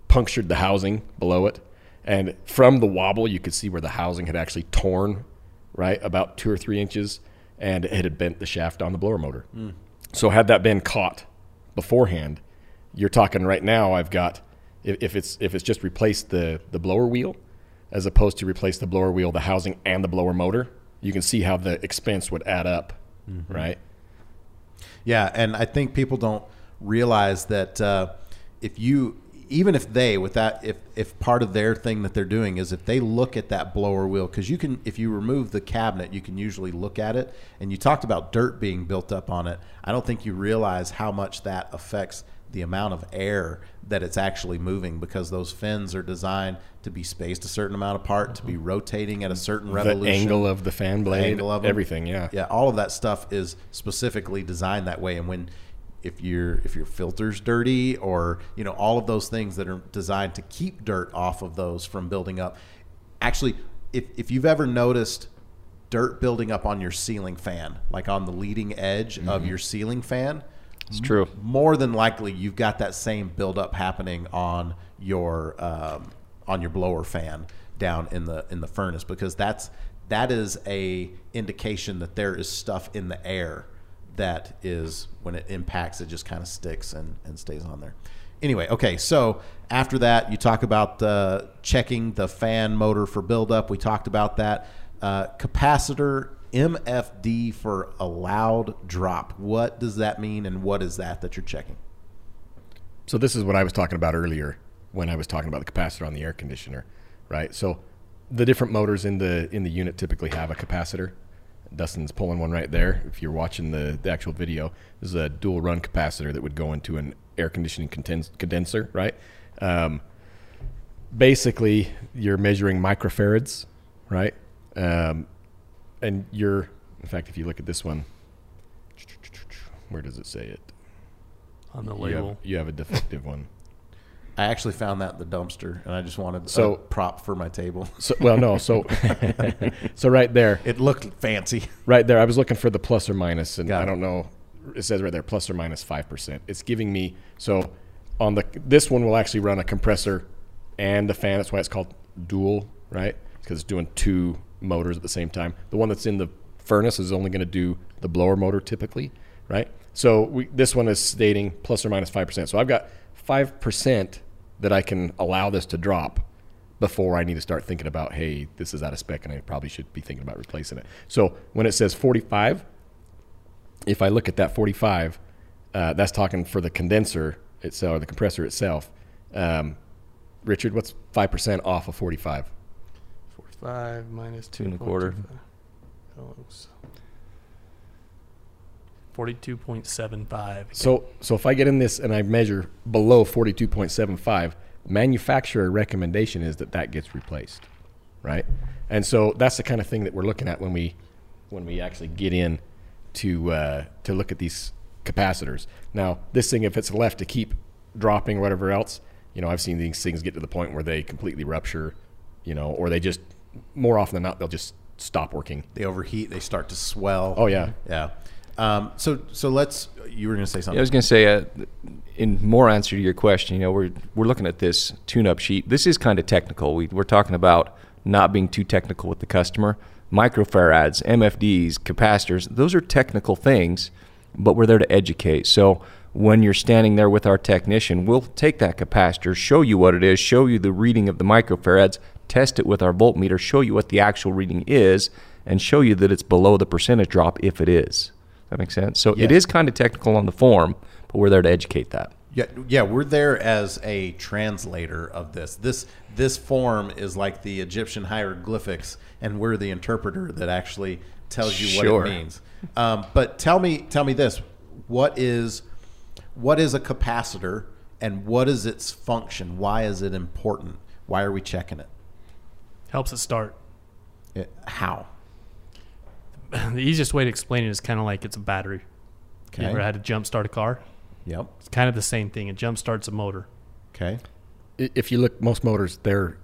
punctured the housing below it, and from the wobble you could see where the housing had actually torn, right about two or three inches, and it had bent the shaft on the blower motor. So had that been caught beforehand, you're talking right now. I've got if, it's if it's just replaced the the blower wheel, as opposed to replace the blower wheel, the housing, and the blower motor. You can see how the expense would add up, right? Yeah, and I think people don't realize that uh, if you, even if they, with that, if if part of their thing that they're doing is if they look at that blower wheel, because you can, if you remove the cabinet, you can usually look at it. And you talked about dirt being built up on it. I don't think you realize how much that affects the amount of air that it's actually moving because those fins are designed to be spaced a certain amount apart, to be rotating at a certain revolution The angle of the fan blade, angle of 'em. everything. Yeah. yeah all of that stuff is specifically designed that way and when if your if your filter's dirty or you know all of those things that are designed to keep dirt off of those from building up actually if, if you've ever noticed dirt building up on your ceiling fan like on the leading edge of your ceiling fan It's true. more than likely you've got that same buildup happening on your um, on your blower fan down in the in the furnace because that's that is a indication that there is stuff in the air that is when it impacts it just kind of sticks and, and stays on there. Anyway okay so after that you talk about uh, checking the fan motor for buildup. We talked about that. Uh, capacitor mfd for allowed drop. What does that mean and what is that that you're checking? So this is what I was talking about earlier when I was talking about the capacitor on the air conditioner, right? So the different motors in the in the unit typically have a capacitor. Dustin's pulling one right there. If you're watching the, the actual video, this is a dual run capacitor that would go into an air conditioning contens- condenser, right? Um, basically, you're measuring microfarads, right? Um, and you're, in fact, if you look at this one, where does it say it? on the You label. have, you have a defective one. I actually found that in the dumpster and i just wanted So- prop for my table So, well, no. So, *laughs* so right there, it looked fancy right there. I was looking for the plus or minus, and Got I don't know. It says right there plus or minus five percent. It's giving me so on the this one will actually run a compressor and a fan. That's why it's called dual, right? Because it's doing two motors at the same time. The one that's in the furnace is only going to do the blower motor typically, right? So we, this one is stating plus or minus five percent. So I've got five percent that I can allow this to drop before I need to start thinking about, hey, this is out of spec and I probably should be thinking about replacing it. So when it says 45, if I look at that 45, uh, that's talking for the condenser itself or the compressor itself. Um, Richard, what's 5% off of 45? Forty-five minus Two and a quarter. Forty-two point seven five. So, so if I get in this and I measure below 42.75, manufacturer recommendation is that that gets replaced, right? And so that's the kind of thing that we're looking at when we when we actually get in to uh, to look at these capacitors. Now, this thing, if it's left to keep dropping or whatever else, you know, I've seen these things get to the point where they completely rupture, you know, or they just more often than not they'll just stop working. they overheat they start to swell Oh yeah, yeah um, so so let's you were going to say something Yeah, I was going to say, uh, in more answer to your question, you know, we're we're looking at this tune-up sheet. This is kind of technical. We, we're talking about not being too technical with the customer. Microfarads, MFDs, capacitors, those are technical things, but we're there to educate. So when you're standing there with our technician, we'll take that capacitor, show you what it is, show you the reading of the microfarads, test it with our voltmeter, show you what the actual reading is, and show you that it's below the percentage drop if it is. That makes sense. So it Yes. is kind of technical on the form, but we're there to educate that. Yeah, yeah, we're there as a translator of this. This this form is like the Egyptian hieroglyphics, and we're the interpreter that actually tells you what it means. Um, but tell me, tell me this: what is what is a capacitor, and what is its function? Why is it important? Why are we checking it? Helps it start. It- how? *clears throat* The easiest way to explain it is kind of like it's a battery. Okay. You ever had to jump start a car? Yep. It's kind of the same thing. It jump starts a motor. Okay. If you look, most motors they're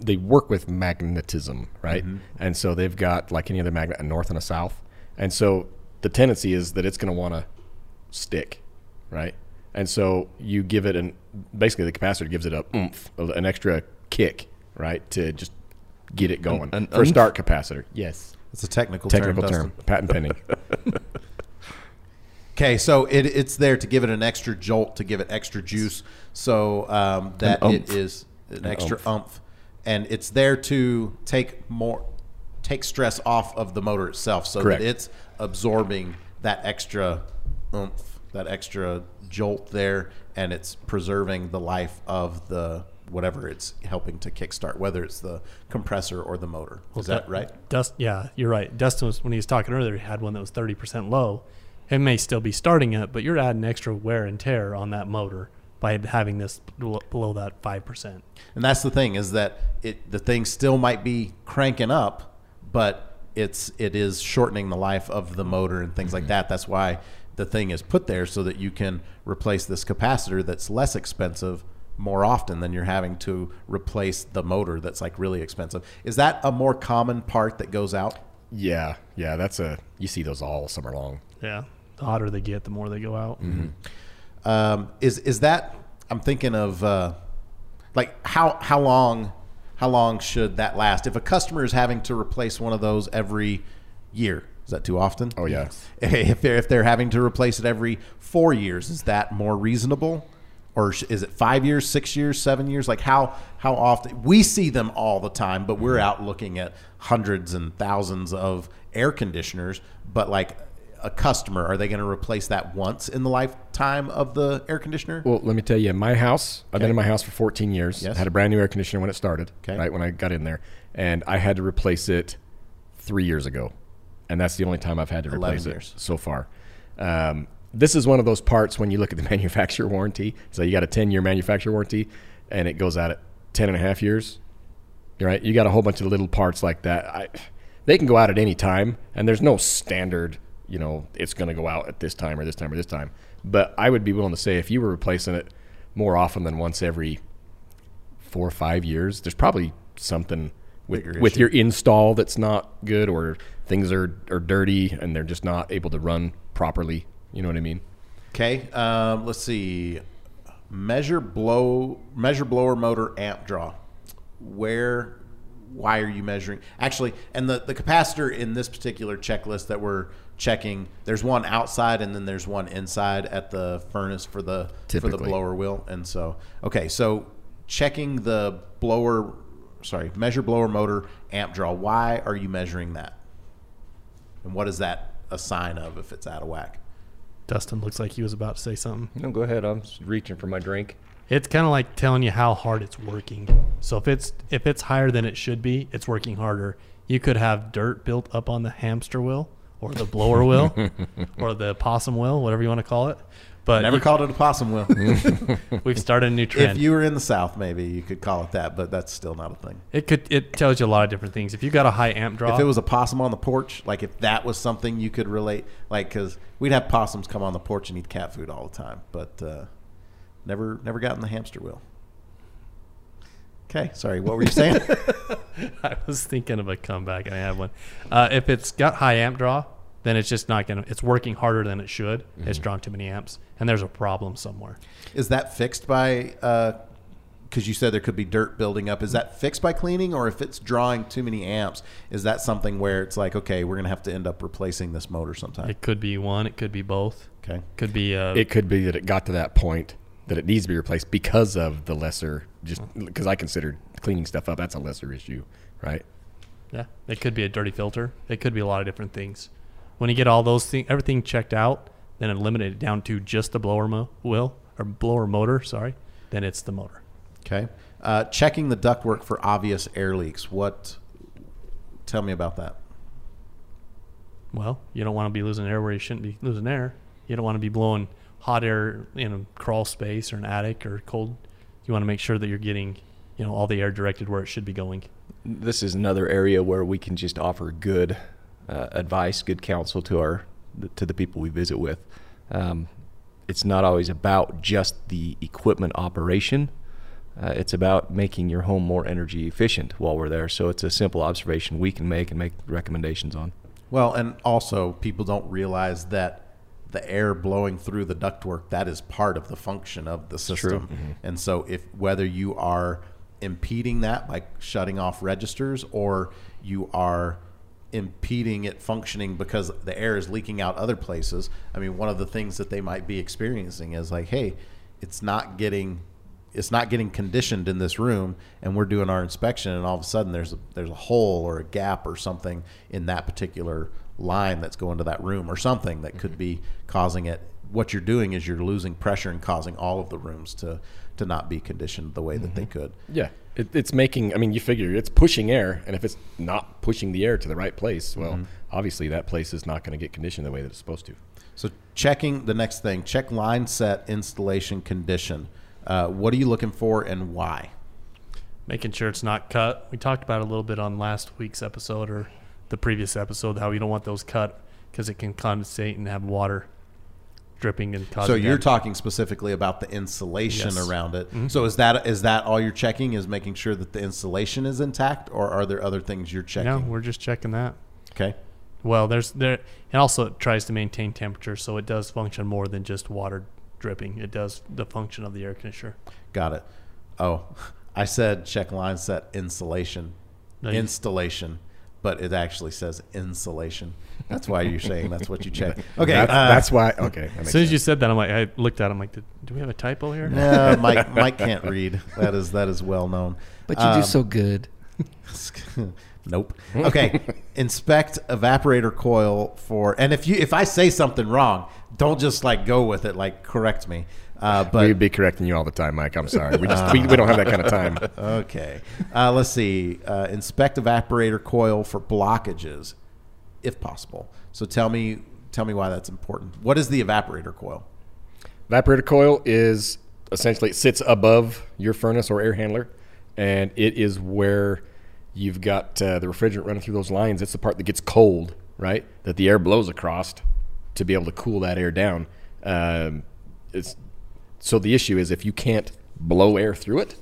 they work with magnetism, right? Mm-hmm. And so they've got like any other magnet, a north and a south. And so the tendency is that it's going to want to stick, right? And so you give it an basically the capacitor gives it a oomph, an extra kick, right, to just get it going. an For a oomph? start capacitor, yes, It's a technical, technical term. term, patent pending. *laughs* Okay, so it, it's there to give it an extra jolt, to give it extra juice, so um, that An it oomph. is an, extra oomph. umph, and it's there to take more, take stress off of the motor itself, so Correct. that it's absorbing that extra oomph, that extra jolt there, and it's preserving the life of the whatever it's helping to kickstart, whether it's the compressor or the motor. Is that Du- right? Dust, yeah, you're right. Dustin was when he was talking earlier. He had one that was thirty percent low. It may still be starting it, but you're adding extra wear and tear on that motor by having this below that five percent. And that's the thing is that it the thing still might be cranking up, but it's it is shortening the life of the motor and things like mm-hmm. that. That's why the thing is put there so that you can replace this capacitor that's less expensive more often than you're having to replace the motor that's like really expensive. Is that a more common part that goes out? yeah, yeah, that's a you see those all summer long. Yeah, the hotter they get, the more they go out. Um, is is that I'm thinking of uh, like how how long how long should that last? If a customer is having to replace one of those every year, is that too often? Oh yeah. *laughs* If they're if they're having to replace it every four years, is that more reasonable? Or is it five years, six years, seven years? Like how how often we see them all the time, but we're out looking at hundreds and thousands of air conditioners. But like a customer, are they going to replace that once in the lifetime of the air conditioner? Well, let me tell you, my house, I've been in my house for 14 years. Yes. Had a brand new air conditioner when it started, Okay. right when I got in there. And I had to replace it three years ago. And that's the only time I've had to replace it so far. Um, this is one of those parts when you look at the *laughs* manufacturer warranty. So you got a 10 year manufacturer warranty and it goes out at 10 and a half years. Right? You got a whole bunch of little parts like that. I, they can go out at any time, and there's no standard, you know, it's going to go out at this time or this time or this time. But I would be willing to say if you were replacing it more often than once every four or five years, there's probably something with, with your install that's not good or things are, are dirty and they're just not able to run properly. You know what I mean? Okay, um, let's see. Measure blow measure blower motor amp draw. Where why are you measuring? Actually, and the, the capacitor in this particular checklist that we're checking, there's one outside and then there's one inside at the furnace for the for the blower wheel. And so okay, so checking the blower sorry, measure blower motor amp draw. Why are you measuring that? And what is that a sign of if it's out of whack? Dustin looks like he was about to say something. No, go ahead. I'm reaching for my drink. It's kind of like telling you how hard it's working. So if it's if it's higher than it should be, it's working harder. You could have dirt built up on the hamster wheel or the blower wheel *laughs* or the possum wheel, whatever you want to call it. But Never you- called it a possum wheel. *laughs* we've started a new trend. If you were in the South, maybe you could call it that, but that's still not a thing. it could it tells you a lot of different things. If you got a high amp draw, If it was a possum on the porch, like if that was something you could relate, like because we'd have possums come on the porch and eat cat food all the time, but uh, never never got in the hamster wheel. Okay, sorry, what were you saying? *laughs* I was thinking of a comeback. and I have one. Uh, if it's got high amp draw, then it's just not gonna. It's working harder than it should. It's drawn too many amps, and there's a problem somewhere. Is that fixed by uh, because you said there could be dirt building up. Is that fixed by cleaning, or if it's drawing too many amps, is that something where it's like, okay, we're gonna have to end up replacing this motor sometime? It could be one. It could be both. Okay. Could be. Uh, It could be that it got to that point that it needs to be replaced because of the lesser, just because I considered cleaning stuff up. That's a lesser issue, right? Yeah, it could be a dirty filter. It could be a lot of different things. When you get all those things, everything checked out, then eliminate it down to just the blower mo- wheel or blower motor. Sorry, then it's the motor. Okay. Uh, checking the ductwork for obvious air leaks. What? Tell me about that. Well, you don't want to be losing air where you shouldn't be losing air. You don't want to be blowing hot air in a crawl space or an attic or cold. You want to make sure that you're getting, you know, all the air directed where it should be going. This is another area where we can just offer good uh, advice, good counsel to our to the people we visit with. Um, it's not always about just the equipment operation. Uh, it's about making your home more energy efficient while we're there. So it's a simple observation we can make and make recommendations on. Well, and also people don't realize that the air blowing through the ductwork that is part of the function of the system. And so if whether you are impeding that by shutting off registers or you are impeding it functioning because the air is leaking out other places, I mean one of the things that they might be experiencing is like, hey, it's not getting it's not getting conditioned in this room and we're doing our inspection and all of a sudden there's a there's a hole or a gap or something in that particular line that's going to that room or something that could mm-hmm. be causing it. What you're doing is you're losing pressure and causing all of the rooms to to not be conditioned the way that they mm-hmm. could. Yeah, it, it's making. I mean, you figure it's pushing air, and if it's not pushing the air to the right place, well, obviously that place is not going to get conditioned the way that it's supposed to. so checking the next thing check line set installation condition uh, what are you looking for and why making sure it's not cut. We talked about it a little bit on last week's episode or the previous episode how you don't want those cut because it can condensate and have water dripping and causing. So you're damage. talking specifically about the insulation Yes. around it. Mm-hmm. So is that is that all you're checking? Is making sure that the insulation is intact, or are there other things you're checking? No, we're just checking that. Okay. Well, there's there, and also it tries to maintain temperature, so it does function more than just water dripping. It does the function of the air conditioner. Got it. Oh, *laughs* I said check line set insulation, No, installation, but it actually says insulation. That's why you're saying that's what you check. *laughs* Okay. that's, uh, that's why. Okay, that As makes soon as you said that, I'm like, I looked at, it, I'm like, do we have a typo here? no, Mike. *laughs* Mike can't read. That is that is well known. But you Um, do so good. *laughs* nope. Okay. Inspect evaporator coil for, and if you if I say something wrong, don't just like go with it. Like correct me. Uh, but We'd be correcting you all the time, Mike. I'm sorry. We just we, we don't have that kind of time. *laughs* okay. Uh, let's see. Uh, inspect evaporator coil for blockages, if possible. So tell me tell me why that's important. What is the evaporator coil? Evaporator coil is essentially it sits above your furnace or air handler, and it is where you've got uh, the refrigerant running through those lines. It's the part that gets cold, right? That the air blows across to be able to cool that air down. Um, it's so the issue is if you can't blow air through it,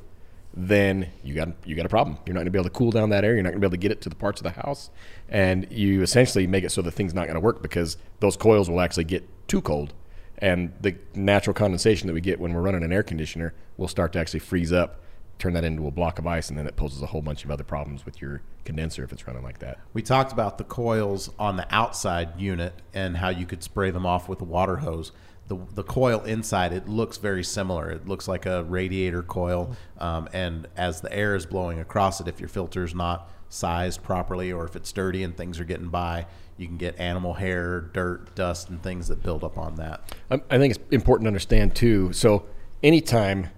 then you got you got a problem. You're not going to be able to cool down that air. You're not going to be able to get it to the parts of the house, and you essentially make it so the thing's not going to work because those coils will actually get too cold, and the natural condensation that we get when we're running an air conditioner will start to actually freeze up, turn that into a block of ice, and then it poses a whole bunch of other problems with your condenser if it's running like that. We talked about the coils on the outside unit and how you could spray them off with a water hose. The, the coil inside it looks very similar. It looks like a radiator coil, um, and as the air is blowing across it, if your filter's not sized properly or if it's dirty and things are getting by, you can get animal hair, dirt, dust, and things that build up on that. I, I think it's important to understand too. So anytime,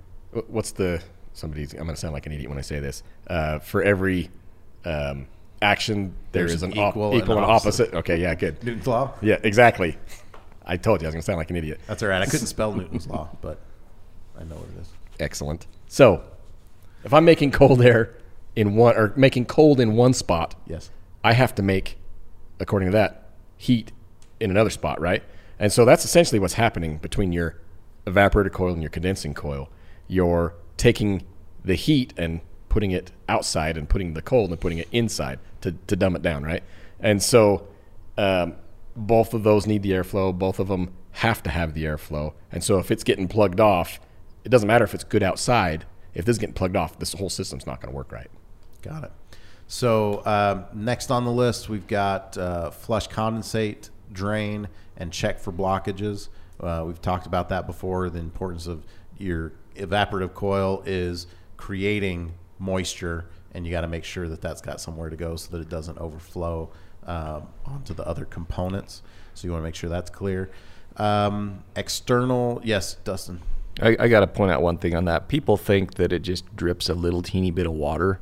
what's the somebody's? I'm going to sound like an idiot when I say this. Uh, for every um, action, there There's is an an op- equal equal, and and opposite. opposite. Okay, yeah, good. Newton's law. Yeah, exactly. I told you I was going to sound like an idiot. That's all right. I couldn't spell Newton's law, but I know what it is. Excellent. So, if I'm making cold air in one or making cold in one spot, Yes. I have to make, according to that, heat in another spot, right? And so that's essentially what's happening between your evaporator coil and your condensing coil. You're taking the heat and putting it outside and putting the cold and putting it inside to, to dumb it down, right? And so um, both of those need the airflow. Both of them have to have the airflow. And so if it's getting plugged off, it doesn't matter if it's good outside. if this is getting plugged off, this whole system's not going to work right. Got it. So um, next on the list, we've got uh, flush condensate, drain, and check for blockages. Uh, we've talked about that before. The importance of your evaporative coil is creating moisture, and you got to make sure that that's got somewhere to go so that it doesn't overflow um, onto the other components. So you want to make sure that's clear. Um, external, yes, Dustin. I, I got to point out one thing on that. People think that it just drips a little teeny bit of water.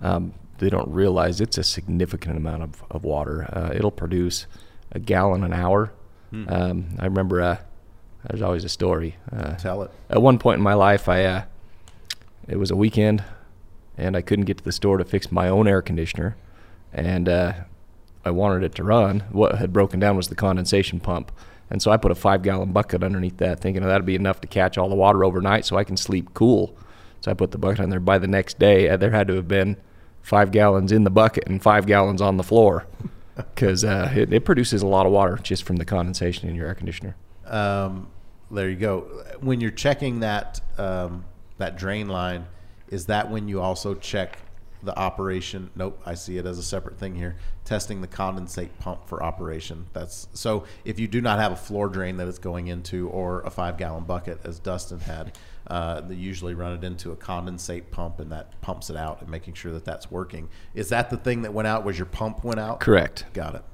Um, they don't realize it's a significant amount of, of water. Uh, it'll produce a gallon an hour. Hmm. Um, I remember uh, there's always a story. Uh, Tell it. at one point in my life, I uh, it was a weekend, and I couldn't get to the store to fix my own air conditioner, and uh, I wanted it to run. What had broken down was the condensation pump, and so I put a five-gallon bucket underneath that, thinking that'd be enough to catch all the water overnight, so I can sleep cool. So I put the bucket on there. By the next day, uh, there had to have been five gallons in the bucket and five gallons on the floor, *laughs* because uh, it, it produces a lot of water just from the condensation in your air conditioner. Um, there you go. When you're checking that um, that drain line, is that when you also check the operation? Nope, I see it as a separate thing here. Testing the condensate pump for operation. That's so. If you do not have a floor drain that it's going into, or a five gallon bucket, as Dustin had, uh, they usually run it into a condensate pump, and that pumps it out and making sure that that's working. Is that the thing that went out? Was your pump went out? Correct. Got it.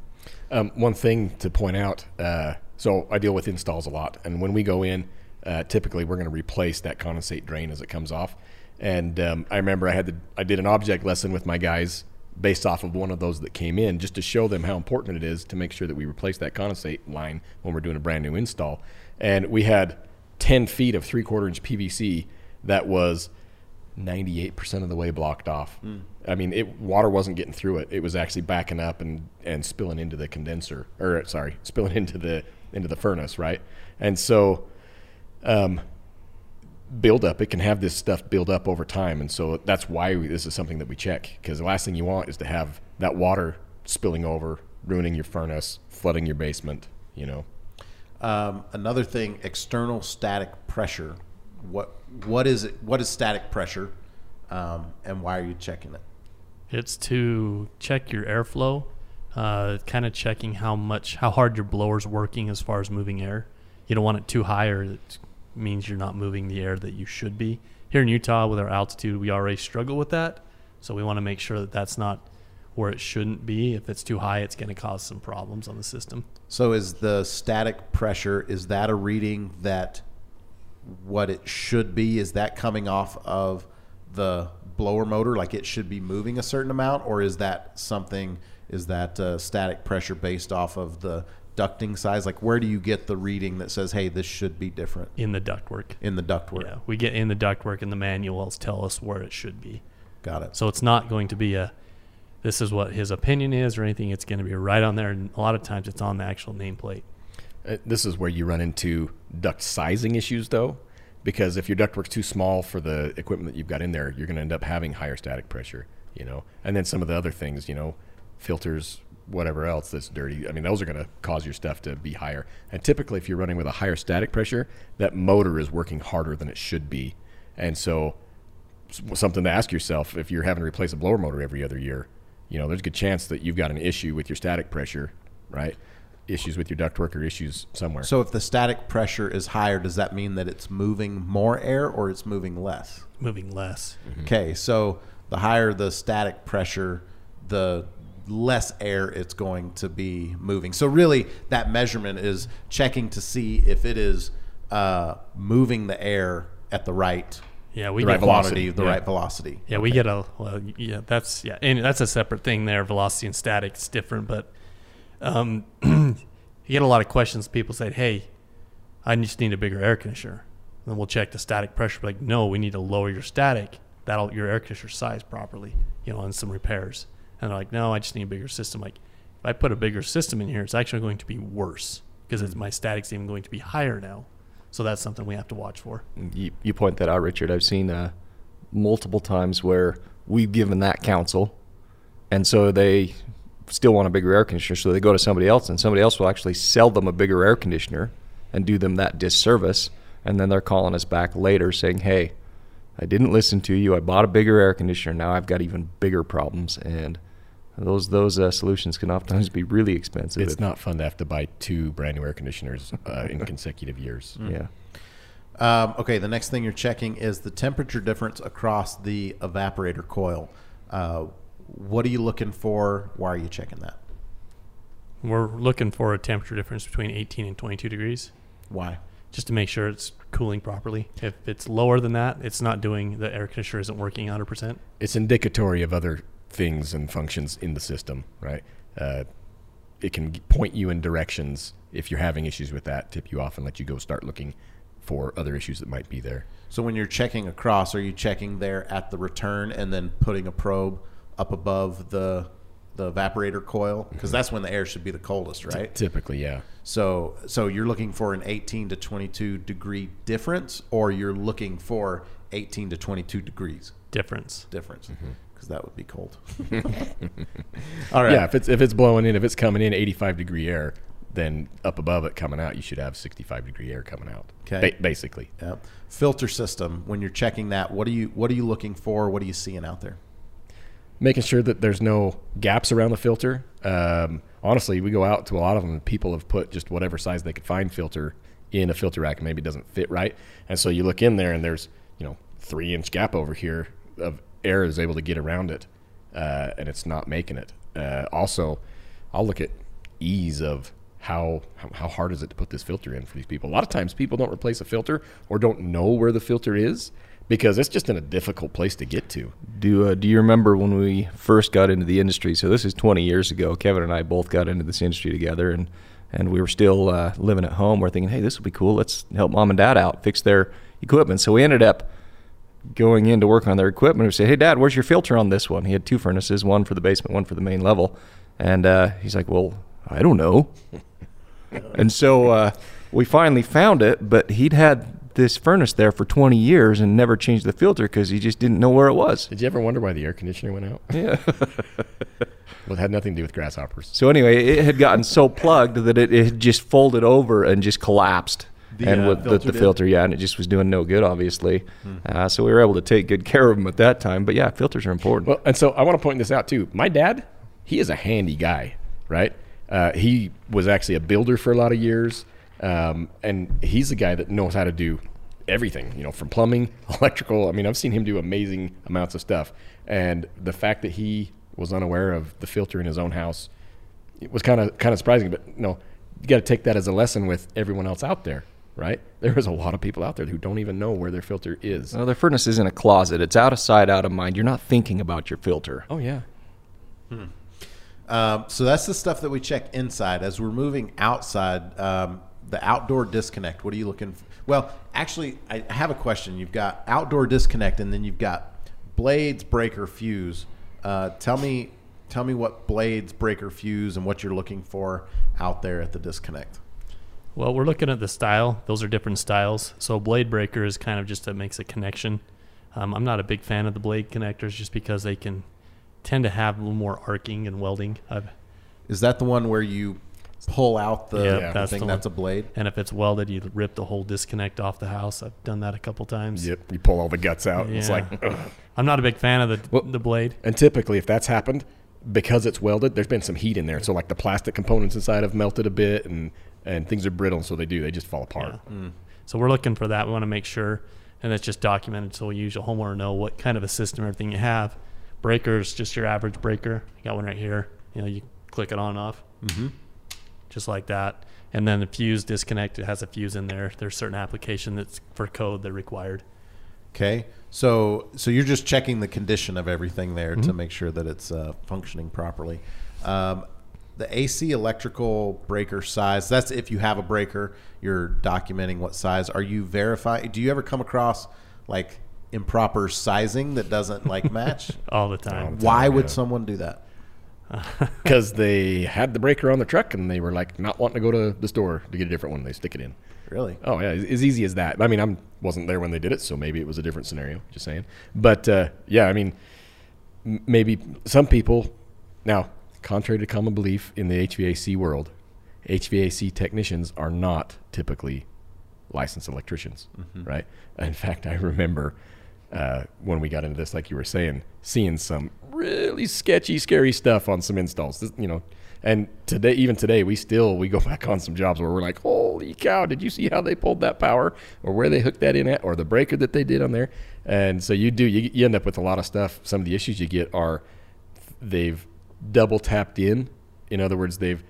Um, one thing to point out uh, so I deal with installs a lot. And when we go in, uh, typically we're going to replace that condensate drain as it comes off. And um, I remember I had to, I did an object lesson with my guys based off of one of those that came in just to show them how important it is to make sure that we replace that condensate line when we're doing a brand new install. And we had 10 feet of three quarter inch PVC that was 98% of the way blocked off. I mean, it water wasn't getting through it. It was actually backing up and, and spilling into the condenser or sorry, spilling *laughs* into the into the furnace, right? And so um build up, it can have this stuff build up over time and so that's why we, this is something that we check because the last thing you want is to have that water spilling over, ruining your furnace, flooding your basement, you know. Um, another thing, external static pressure. What what is it? What is static pressure, um, and why are you checking it? It's to check your airflow, uh, kind of checking how much, how hard your blower's working as far as moving air. You don't want it too high, or it means you're not moving the air that you should be. Here in Utah, with our altitude, we already struggle with that, so we want to make sure that that's not where it shouldn't be. If it's too high, it's going to cause some problems on the system. So, is the static pressure is that a reading that what it should be? Is that coming off of the blower motor, like it should be moving a certain amount, or is that something? Is that uh, static pressure based off of the ducting size? Like, where do you get the reading that says, "Hey, this should be different"? In the ductwork, In the ductwork. yeah, we get in the ductwork, and the manuals tell us where it should be. Got it. So it's not going to be a this is what his opinion is or anything. It's going to be right on there. And a lot of times it's on the actual nameplate. Uh, this is where you run into duct sizing issues, though, because if your ductwork's too small for the equipment that you've got in there, you're going to end up having higher static pressure, you know. And then some of the other things, you know, filters, whatever else that's dirty. I mean, those are going to cause your stuff to be higher. And typically, if you're running with a higher static pressure, that motor is working harder than it should be. And so, something to ask yourself if you're having to replace a blower motor every other year, you know, there's a good chance that you've got an issue with your static pressure, right? Issues with your ductwork or issues somewhere. So, if the static pressure is higher, does that mean that it's moving more air or it's moving less? Moving less. Okay, so the higher the static pressure, the less air it's going to be moving. So really, that measurement is checking to see if it is uh, moving the air at the right, Yeah, we the get right velocity, the yeah. right velocity. Yeah, we get a well, yeah. That's yeah, and that's a separate thing there. Velocity and static is different, but um, *clears throat* you get a lot of questions. People say, "Hey, I just need a bigger air conditioner." Then we'll check the static pressure. Like, no, we need to lower your static. That'll your air conditioner size properly. You know, and some repairs. And they're like, "No, I just need a bigger system." Like, if I put a bigger system in here, it's actually going to be worse because it's my static's even going to be higher now. So that's something we have to watch for. You, you point that out, Richard. I've seen uh, multiple times where we've given that counsel, and so they still want a bigger air conditioner, so they go to somebody else, and somebody else will actually sell them a bigger air conditioner and do them that disservice, and then they're calling us back later saying, "Hey, I didn't listen to you. I bought a bigger air conditioner. Now I've got even bigger problems, and those those uh, solutions can oftentimes be really expensive. It's If- not fun to have to buy two brand new air conditioners uh, in consecutive years. Yeah. Um, okay, the next thing you're checking is the temperature difference across the evaporator coil. Uh, what are you looking for? Why are you checking that? We're looking for a temperature difference between 18 and 22 degrees, Why? just to make sure it's cooling properly. If it's lower than that, it's not doing the air conditioner isn't working 100. percent It's indicatory of other things and functions in the system, right? Uh, it can point you in directions if you're having issues with that, tip you off and let you go start looking for other issues that might be there. So when you're checking across, are you checking there at the return and then putting a probe up above the the evaporator coil? Because that's when the air should be the coldest, right? Typically, yeah. So so you're looking for an 18 to 22 degree difference, or you're looking for 18 to 22 degrees difference. difference, because that would be cold. *laughs* All right. Yeah, if it's if it's blowing in, if it's coming in 85 degree air, then up above it coming out, you should have 65 degree air coming out. Okay. Ba- basically. Yeah. Filter system. When you're checking that, what are you what are you looking for? What are you seeing out there? making sure that there's no gaps around the filter. Um, honestly, we go out to a lot of them, and people have put just whatever size they could find filter in a filter rack, and maybe it doesn't fit right. And so you look in there, and there's you know three inch gap over here of air is able to get around it, uh, and it's not making it. Uh, also, I'll look at ease of how, how hard is it to put this filter in for these people. A lot of times, people don't replace a filter or don't know where the filter is because it's just in a difficult place to get to. Do uh, Do you remember when we first got into the industry? So this is 20 years ago. Kevin and I both got into this industry together, and and we were still uh, living at home. We're thinking, hey, this will be cool. Let's help mom and dad out, fix their equipment. So we ended up going in to work on their equipment. We said, hey, dad, where's your filter on this one? He had two furnaces, one for the basement, one for the main level, and uh, he's like, well, I don't know. *laughs* and so uh, we finally found it, but he'd had this furnace there for 20 years and never changed the filter because he just didn't know where it was. Did you ever wonder why the air conditioner went out? Yeah. *laughs* Well, it had nothing to do with grasshoppers. So anyway, it had gotten so plugged that it, it had just folded over and just collapsed. The, and uh, with the, filter the did? filter, yeah, and it just was doing no good, obviously. Uh, so we were able to take good care of them at that time. But yeah, filters are important. Well, and so I want to point this out too. My dad, he is a handy guy, right? Uh, he was actually a builder for a lot of years, um, and he's the guy that knows how to do everything. You know, from plumbing, *laughs* electrical. I mean, I've seen him do amazing amounts of stuff. And the fact that he was unaware of the filter in his own house it was kind of kind of surprising. But you know, you got to take that as a lesson with everyone else out there, right? There is a lot of people out there who don't even know where their filter is. well, their furnace is in a closet. It's out of sight, out of mind. You're not thinking about your filter. Oh yeah. Um, so that's the stuff that we check inside. As we're moving outside, um, the outdoor disconnect. What are you looking? For? Well, actually, I have a question. You've got outdoor disconnect, and then you've got blades, breaker, fuse. Uh, tell me, tell me what blades, breaker, fuse, and what you're looking for out there at the disconnect. Well, we're looking at the style. Those are different styles. So blade breaker is kind of just that makes a connection. Um, I'm not a big fan of the blade connectors just because they can tend to have a little more arcing and welding. I've, Is that the one where you pull out the, Yeah, the that's thing the that's a blade? and if it's welded, you rip the whole disconnect off the house. I've done that a couple times. Yep. You pull all the guts out. It's like. ugh. I'm not a big fan of the Well- the blade. And typically, if that's happened, because it's welded, there's been some heat in there. So like the plastic components inside have melted a bit, and and things are brittle, so they do. They just fall apart. Yeah. So we're looking for that. We want to make sure, and that's just documented so you, as a homeowner, know what kind of a system, everything you have. Breakers, just your average breaker. You got one right here. You know, you click it on and off, Mm-hmm. just like that. And then the fuse disconnect, it has a fuse in there. There's certain application that's for code that required. Okay, so so you're just checking the condition of everything there Mm-hmm. to make sure that it's uh, functioning properly. Um, the AC electrical breaker size. That's if you have a breaker, you're documenting what size. Are you verifying? Do you ever come across like improper sizing that doesn't like *laughs* match? all the time. Why would someone do that? *laughs* Because they had the breaker on the truck, and they were like not wanting to go to the store to get a different one. They stick it in. Really? Oh yeah, as easy as that. I mean, I wasn't there when they did it, so maybe it was a different scenario. Just saying. But uh, yeah, I mean, m- maybe some people. Now, contrary to common belief in the HVAC world, HVAC technicians are not typically licensed electricians, right? In fact, I remember uh, when we got into this, like you were saying, seeing some really sketchy, scary stuff on some installs. This- you know, and today, even today, we still we go *laughs* back on some jobs where we're like, "Holy cow! Did you see how they pulled that power, or where they hooked that in at, or the breaker that they did on there?" And so you do you, you end up with a lot of stuff. Some of the issues you get are they've double tapped in. In other words, they've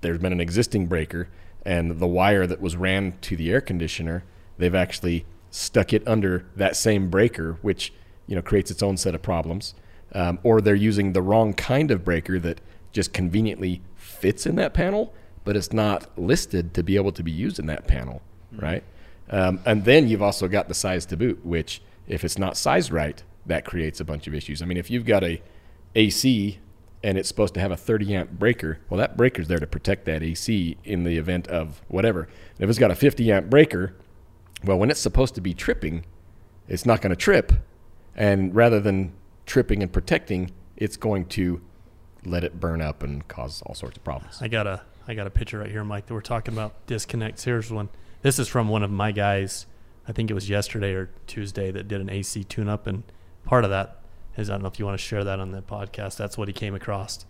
there's been an existing breaker, and the wire that was ran to the air conditioner, they've actually stuck it under that same breaker, which you know creates its own set of problems. Um, or they're using the wrong kind of breaker that just conveniently fits in that panel, but it's not listed to be able to be used in that panel, right? Um, and then you've also got the size to boot, which if it's not sized right, that creates a bunch of issues. I mean, if you've got a AC and it's supposed to have a 30 amp breaker, well, that breaker's there to protect that AC in the event of whatever. And if it's got a 50 amp breaker, well, when it's supposed to be tripping, it's not going to trip. And rather than tripping and protecting, it's going to let it burn up and cause all sorts of problems. I got a I got a picture right here, Mike, that we're talking about disconnects. Here's one. This is from one of my guys. I think it was yesterday or Tuesday that did an AC tune up, and part of that is I don't know if you want to share that on the podcast. That's what he came across.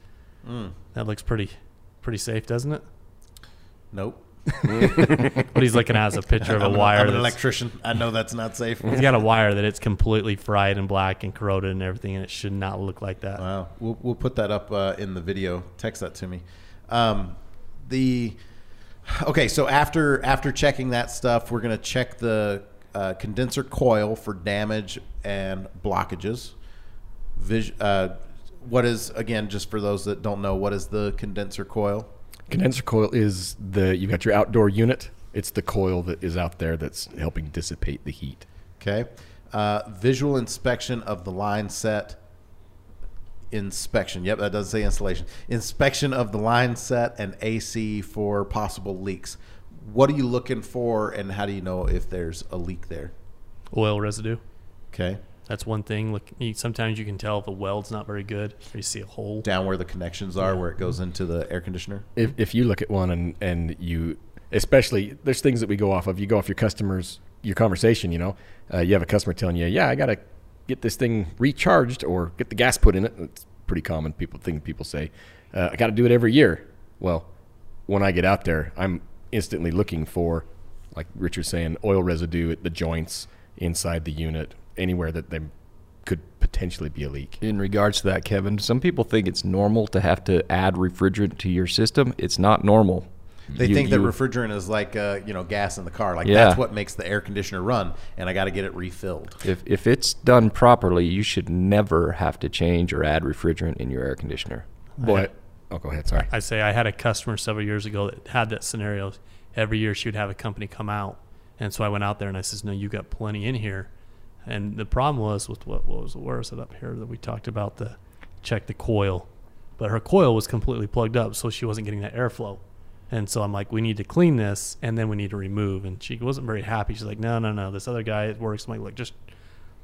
That looks pretty pretty safe, doesn't it? Nope. *laughs* What he's looking at is a picture of a I'm, an- wire. I'm an electrician. I know that's not safe. He's got a wire that it's completely fried and black and corroded and everything, and it should not look like that. Wow. We'll, we'll put that up uh, in the video. Text that to me. Um, the okay. So after after checking that stuff, we're gonna check the uh, condenser coil for damage and blockages. Vis- uh, what is again? Just for those that don't know, what is the condenser coil? Condenser coil is the you've got your outdoor unit. It's the coil that is out there that's helping dissipate the heat. Okay. Uh, visual inspection of the line set. Inspection. Yep, that does say installation. Inspection of the line set and AC for possible leaks. What are you looking for, and how do you know if there's a leak there? Oil residue. Okay. That's one thing. Look, you, sometimes you can tell if the weld's not very good, or you see a hole. Down where the connections are, where it goes into the air conditioner. If, if you look at one and, and you, especially, there's things that we go off of. You go off your customers, your conversation, you know, uh, you have a customer telling you, yeah, I got to get this thing recharged or get the gas put in it. It's pretty common people thing people say. Uh, I got to do it every year. Well, when I get out there, I'm instantly looking for, like Richard's saying, oil residue at the joints inside the unit, anywhere that they could potentially be a leak. In regards to that, Kevin, some people think it's normal to have to add refrigerant to your system. It's not normal. They You- think that you- refrigerant is like uh, you know gas in the car. Like Yeah. that's what makes the air conditioner run, and I got to get it refilled. If, if it's done properly, you should never have to change or add refrigerant in your air conditioner. But, oh, go ahead. Sorry. I say I had a customer several years ago that had that scenario. Every year she would have a company come out, and so I went out there and I says, "No, you got plenty in here." And the problem was with what, what was is it up here that we talked about the check the coil, but her coil was completely plugged up, so she wasn't getting that airflow. And so I'm like, we need to clean this, and then we need to remove. And she wasn't very happy. She's like, no, no, no. This other guy it works. I'm like, look, just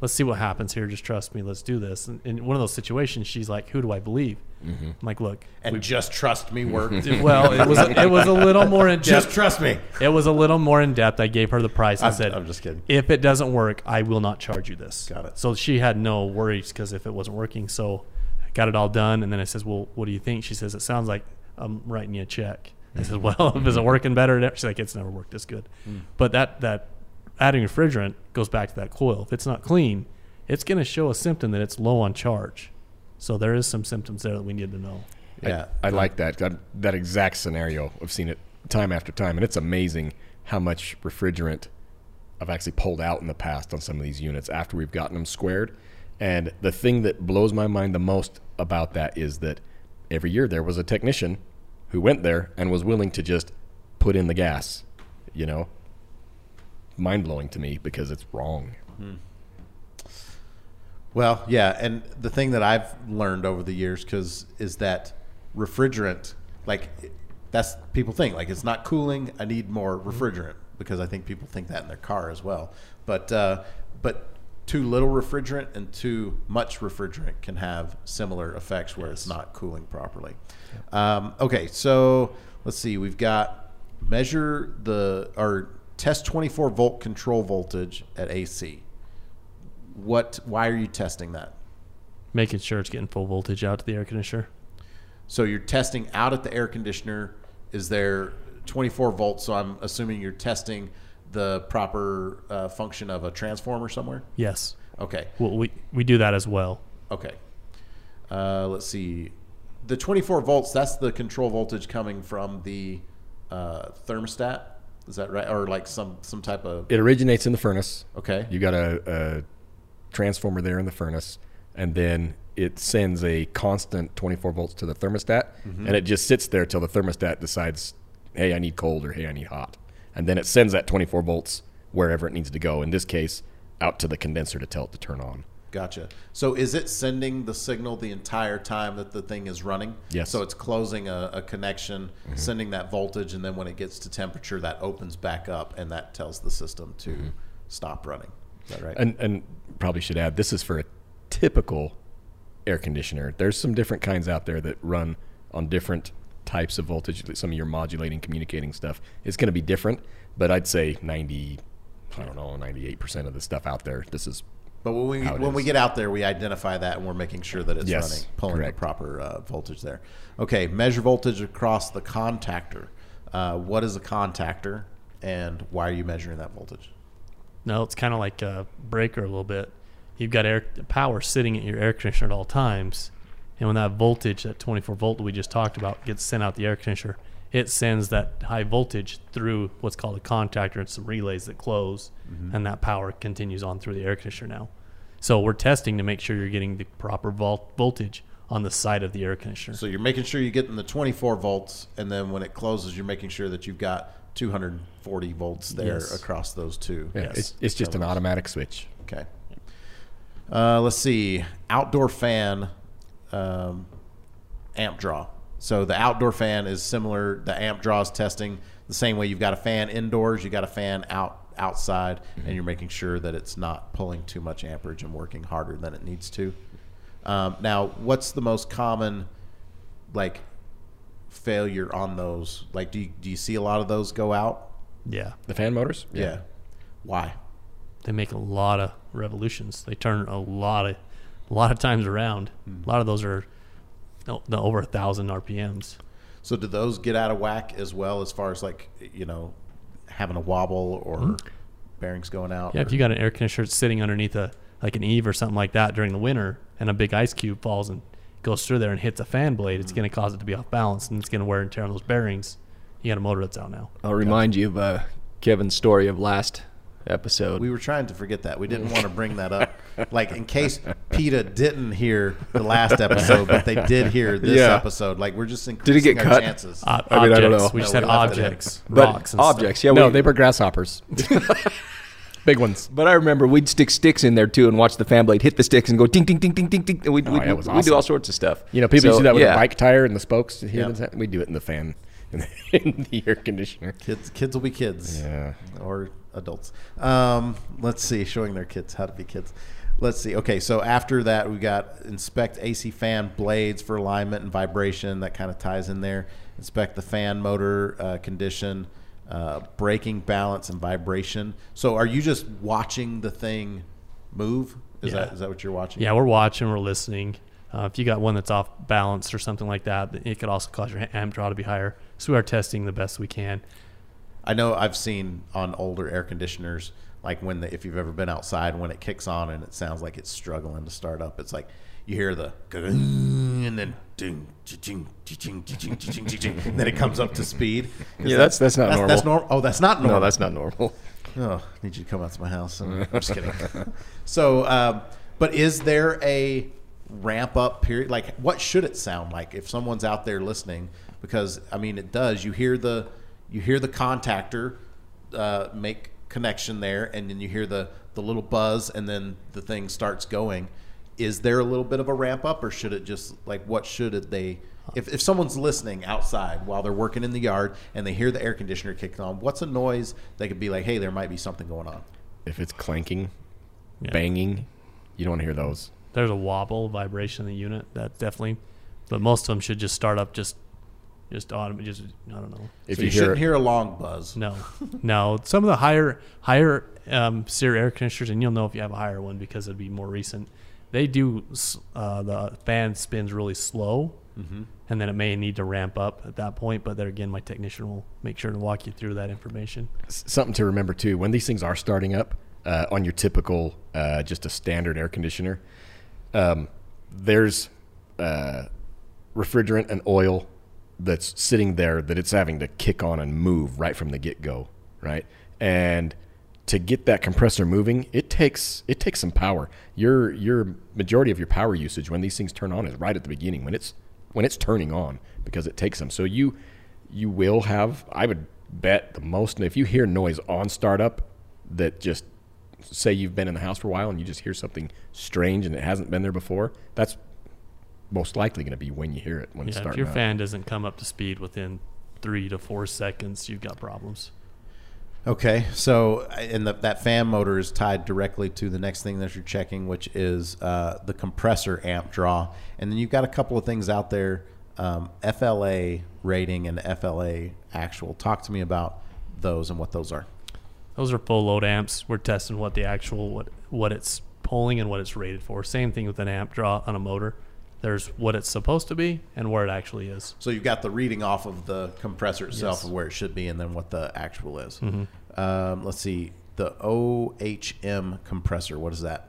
let's see what happens here. Just trust me. Let's do this. And in one of those situations, she's like, who do I believe? Mm-hmm. I'm like, look, And just trust me worked. *laughs* well, it was it was a little more in *laughs* depth. just trust me. It was a little more in depth. I gave her the price. I I'm- said, I'm just kidding. If it doesn't work, I will not charge you this. Got it. So she had no worries because if it wasn't working, so I got it all done. And then I says, well, what do you think? She says, it sounds like I'm writing you a check. I said, *laughs* well, if it's mm-hmm. working better, she's like, it's never worked this good. Mm. But that that adding refrigerant goes back to that coil. If it's not clean, it's going to show a symptom that it's low on charge. So there is some symptoms there that we need to know. Yeah. I, I like that. that that exact scenario. I've seen it time after time, and it's amazing how much refrigerant I've actually pulled out in the past on some of these units after we've gotten them squared. And the thing that blows my mind the most about that is that every year there was a technician who went there and was willing to just put in the gas. You know, mind blowing to me because it's wrong. Well, yeah, and the thing that I've learned over the years because is that refrigerant, like that's people think like it's not cooling. I need more refrigerant because I think people think that in their car as well. But uh, but too little refrigerant and too much refrigerant can have similar effects where it's not cooling properly. Um, okay, so let's see. We've got measure the or test 24 volt control voltage at AC what? Why are you testing that? Making sure it's getting full voltage out to the air conditioner. So you're testing out at the air conditioner. Is there 24 volts? So I'm assuming you're testing the proper uh, function of a transformer somewhere. Yes. Okay. Well, we we do that as well. Okay. Uh, let's see. The 24 volts. That's the control voltage coming from the uh, thermostat. Is that right? Or like some some type of It originates in the furnace. okay. You got a, a transformer there in the furnace, and then it sends a constant 24 volts to the thermostat, mm-hmm. and it just sits there till the thermostat decides, hey, I need cold or hey, I need hot, and then it sends that 24 volts wherever it needs to go. In this case, out to the condenser to tell it to turn on. Gotcha. So is it sending the signal the entire time that the thing is running? Yes. So it's closing a, a connection, Mm-hmm. sending that voltage, and then when it gets to temperature, that opens back up, and that tells the system to stop running. Is that right? And and probably should add this is for a typical air conditioner. There's some different kinds out there that run on different types of voltage. Some of your modulating, communicating stuff is going to be different, but I'd say 90, I don't know, 98 percent of the stuff out there. This is But when we how it when we get out there, we identify that and we're making sure that it's Yes, running, pulling correct. the proper uh, voltage there. Okay, measure voltage across the contactor. Uh, what is a contactor, and why are you measuring that voltage? No, it's kind of like a breaker a little bit. You've got air power sitting at your air conditioner at all times, and when that voltage, that 24 volt that we just talked about, gets sent out the air conditioner, it sends that high voltage through what's called a contactor and some relays that close, and that power continues on through the air conditioner now. So we're testing to make sure you're getting the proper vol- voltage on the side of the air conditioner. So you're making sure you're getting the 24 volts, and then when it closes, you're making sure that you've got 240 volts there Yes. across those two. yeah, Yes. it's, it's just an automatic switch. Okay. Uh, let's see. Outdoor fan um, amp draw. So the outdoor fan is similar. The amp draws testing the same way. You've got a fan indoors, you got a fan out outside, and you're making sure that it's not pulling too much amperage and working harder than it needs to. Um, now, what's the most common like failure on those? Like, do you, do you see a lot of those go out? yeah, The fan motors? yeah. Why? they make a lot of revolutions. They turn a lot of a lot of times around. A lot of those are no, no, over a thousand RPMs. So do those get out of whack as well as far as like you know having a wobble or bearings going out? Mm-hmm. Yeah, if you got an air conditioner sitting underneath a like an eave or something like that during the winter, and a big ice cube falls and goes through there and hits a fan blade, it's going to cause it to be off balance and it's going to wear and tear on those bearings. You got a motor that's out now. I'll remind you of uh, Kevin's story of last episode. we were trying to forget that. We didn't want to bring that up, like in case PETA didn't hear the last episode, but they did hear this Yeah. episode. Like we're just Did increasing it get our cut? chances. Uh, I mean, I don't know. We just No, had we left it in. objects, rocks, and stuff. objects, yeah. no, they were grasshoppers. *laughs* Big ones. But I remember we'd stick sticks in there too and watch the fan blade hit the sticks and go ding ding ding ding ding ding. And we'd, Oh, we'd, yeah, it we'd do all sorts of stuff. You know, people So, do that with yeah. a bike tire and the spokes. Here, Yeah. we do it in the fan, *laughs* in the air conditioner. Kids, kids will be kids. Yeah. or adults. Um, let's see, showing their kids how to be kids. Let's see. Okay, so after that, we got inspect AC fan blades for alignment and vibration. That kind of ties in there. Inspect the fan motor uh, condition, uh, braking balance and vibration. So, are you just watching the thing move? Is Yeah. that is that what you're watching? Yeah, we're watching, we're listening. Uh, if you got one that's off balance or something like that, it could also cause your amp draw to be higher. So we are testing the best we can. I know I've seen on older air conditioners, like when the, if you've ever been outside, when it kicks on and it sounds like it's struggling to start up, it's like you hear the and then ding, ching, ching, ching, ching, ching, ching, and then it comes up to speed. Is Yeah, that's- that's not that's, normal. That's normal. Oh, that's not normal. No, that's not normal. Oh, I need you to come out to my house. I'm just kidding. so, um, but is there a ramp up period? Like, what should it sound like if someone's out there listening? Because I mean, it does. You hear the you hear the contactor uh, make connection there, and then you hear the the little buzz, and then the thing starts going. Is there a little bit of a ramp up, or should it just like what should it they? If, if someone's listening outside while they're working in the yard and they hear the air conditioner kicking on, what's a noise they could be like, hey, there might be something going on? If it's clanking, Yeah. banging, you don't want to hear those. There's a wobble vibration in the unit. That definitely, but most of them should just start up just just autom- just I don't know. If so you, you, hear, shouldn't hear a long buzz. No, no. Some of the higher higher um, SEER air conditioners, and you'll know if you have a higher one because it'd be more recent. They do uh, the fan spins really slow, and then it may need to ramp up at that point. But there again, my technician will make sure to walk you through that information. s- something to remember too when these things are starting up uh, on your typical uh, just a standard air conditioner um, there's uh, refrigerant and oil that's sitting there that it's having to kick on and move right from the get-go right? And to get that compressor moving it takes it takes some power. Your your majority of your power usage when these things turn on is right at the beginning when it's when it's turning on because it takes them. So you you will have i would bet the most if you hear noise on startup that just say you've been in the house for a while and you just hear something strange and it hasn't been there before that's most likely going to be when you hear it when it's Yeah, if your up. fan doesn't come up to speed within three to four seconds, you've got problems. Okay, so and the, that fan motor is tied directly to the next thing that you're checking, which is uh, the compressor amp draw, and then you've got a couple of things out there, um, FLA rating and FLA actual. Talk to me about those and what those are. Those are full load amps. We're testing what the actual what what it's pulling and what it's rated for. Same thing with an amp draw on a motor. There's what it's supposed to be and where it actually is. So you've got the reading off of the compressor itself Yes. Mm-hmm. of where it should be, and then what the actual is. Um, let's see, the OHM compressor. What is that?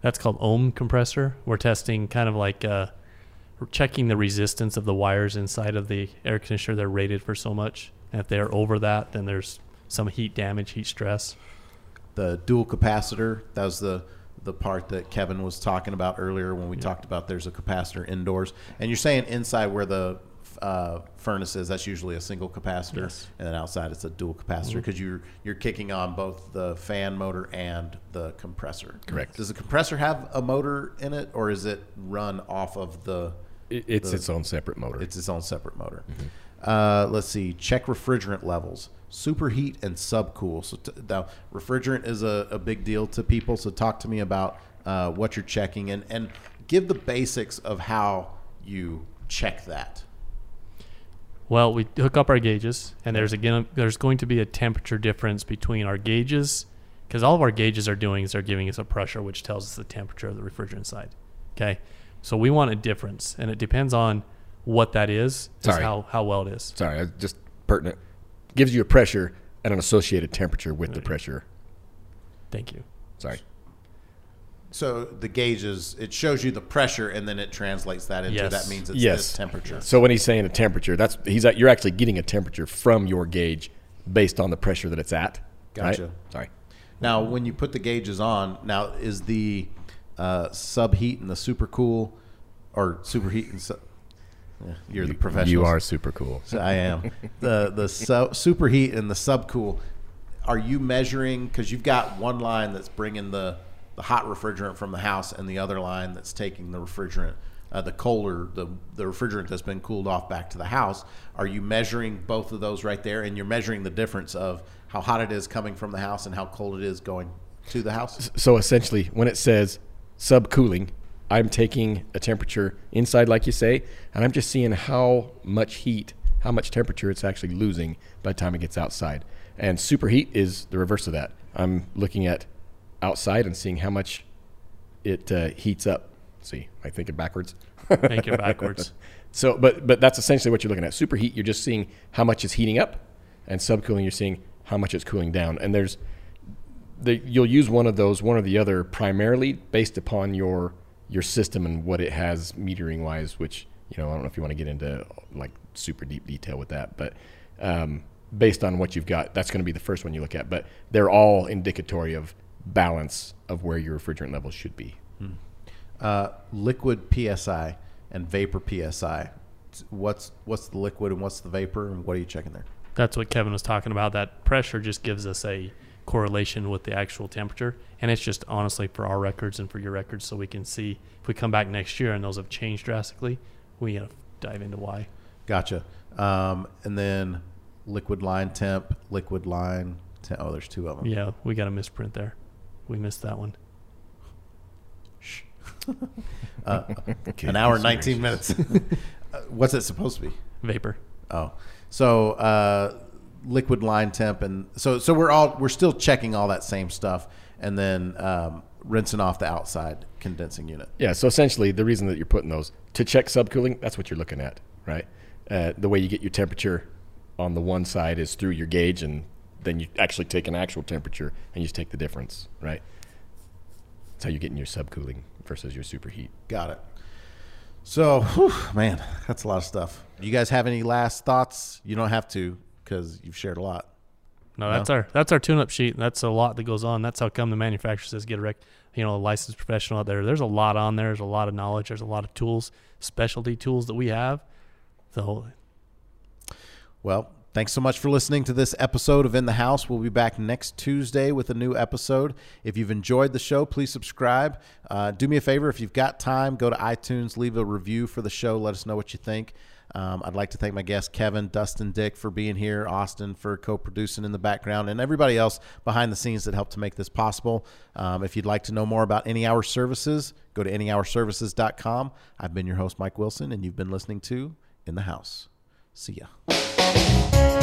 That's called ohm compressor. We're testing kind of like uh, checking the resistance of the wires inside of the air conditioner. They're rated for so much. And if they're over that, then there's some heat damage, heat stress. the dual capacitor. That was the the part that Kevin was talking about earlier when we talked about there's a capacitor indoors. And you're saying inside where the uh, furnace is, that's usually a single capacitor, Yes. and then outside it's a dual capacitor because you're you're kicking on both the fan motor and the compressor. Correct. Does the compressor have a motor in it, or is it run off of the? It- it's the- its own separate motor It's its own separate motor. Uh, let's see. Check refrigerant levels. Superheat and subcool. So t- now, refrigerant is a, a big deal to people. So talk to me about uh, what you're checking and and give the basics of how you check that. Well, we hook up our gauges, and there's again there's going to be a temperature difference between our gauges because all of our gauges are doing is they're giving us a pressure, which tells us the temperature of the refrigerant side. Okay, so we want a difference, and it depends on what that is, is Sorry. how how well it is. sorry just pertinent gives you a pressure and an associated temperature with the pressure Thank you. sorry So the gauges it shows you the pressure and then it translates that into Yes. that means it's Yes. this temperature. So when he's saying a temperature, that's he's at, you're actually getting a temperature from your gauge based on the pressure that it's at. right? Gotcha. Sorry. Now, when you put the gauges on, now is the uh, subheat and the supercool, or superheat and sub, yeah, you're the professional. You are super cool. So *laughs* I am the the su- superheat and the subcool. Are you measuring because you've got one line that's bringing the the hot refrigerant from the house and the other line that's taking the refrigerant, uh, the colder the the refrigerant that's been cooled off back to the house. Are you measuring both of those right there, and you're measuring the difference of how hot it is coming from the house and how cold it is going to the house? So essentially, when it says subcooling, I'm taking a temperature inside, like you say, and I'm just seeing how much heat, how much temperature it's actually losing by the time it gets outside. And superheat is the reverse of that. I'm looking at outside and seeing how much it uh, heats up. See, I think thinking backwards? Make it backwards. *laughs* So, but but that's essentially what you're looking at. Superheat, you're just seeing how much is heating up, and subcooling, you're seeing how much it's cooling down. And there's, the, you'll use one of those, one or the other, primarily based upon your your system and what it has metering wise. Which you know, I don't know if you want to get into like super deep detail with that, but um, based on what you've got, that's going to be the first one you look at. But they're all indicatory of balance of where your refrigerant levels should be. Uh, liquid psi and vapor psi. What's what's the liquid and what's the vapor, and what are you checking there? That's what Kevin was talking about. That pressure just gives us a correlation with the actual temperature. And it's just honestly for our records and for your records so we can see if we come back next year and those have changed drastically, we gotta dive into why. Gotcha. Um, and then liquid line temp, liquid line. Temp. Oh, there's two of them. Yeah, we got a misprint there. We missed that one. Shh. *laughs* An hour and 19 minutes. *laughs* Uh, What's it supposed to be? vapor. Oh, so uh, liquid line temp, and so so we're all we're still checking all that same stuff, and then um, rinsing off the outside condensing unit. Yeah. So essentially, the reason that you're putting those to check subcooling, that's what you're looking at, right? Uh, the way you get your temperature on the one side is through your gauge, and then you actually take an actual temperature and you just take the difference, right? That's how you're getting your subcooling versus your superheat. Got it. So, whew, man, that's a lot of stuff. You guys have any last thoughts? You don't have to because you've shared a lot. No, that's our that's our tune-up sheet. That's a lot that goes on. That's how come the manufacturer says get a rec, you know, a licensed professional out there. There's a lot on there. There's a lot of knowledge. There's a lot of tools, specialty tools that we have. So Well, thanks so much for listening to this episode of In the House. We'll be back next Tuesday with a new episode. If you've enjoyed the show, please subscribe. Uh, do me a favor if you've got time, go to iTunes, leave a review for the show. Let us know what you think. Um, I'd like to thank my guests, Kevin, Dustin, Dick, for being here, Austin for co producing in the background, and everybody else behind the scenes that helped to make this possible. Um, if you'd like to know more about Any Hour Services, go to anyhourservices.com. I've been your host, Mike Wilson, and you've been listening to In the House. See ya.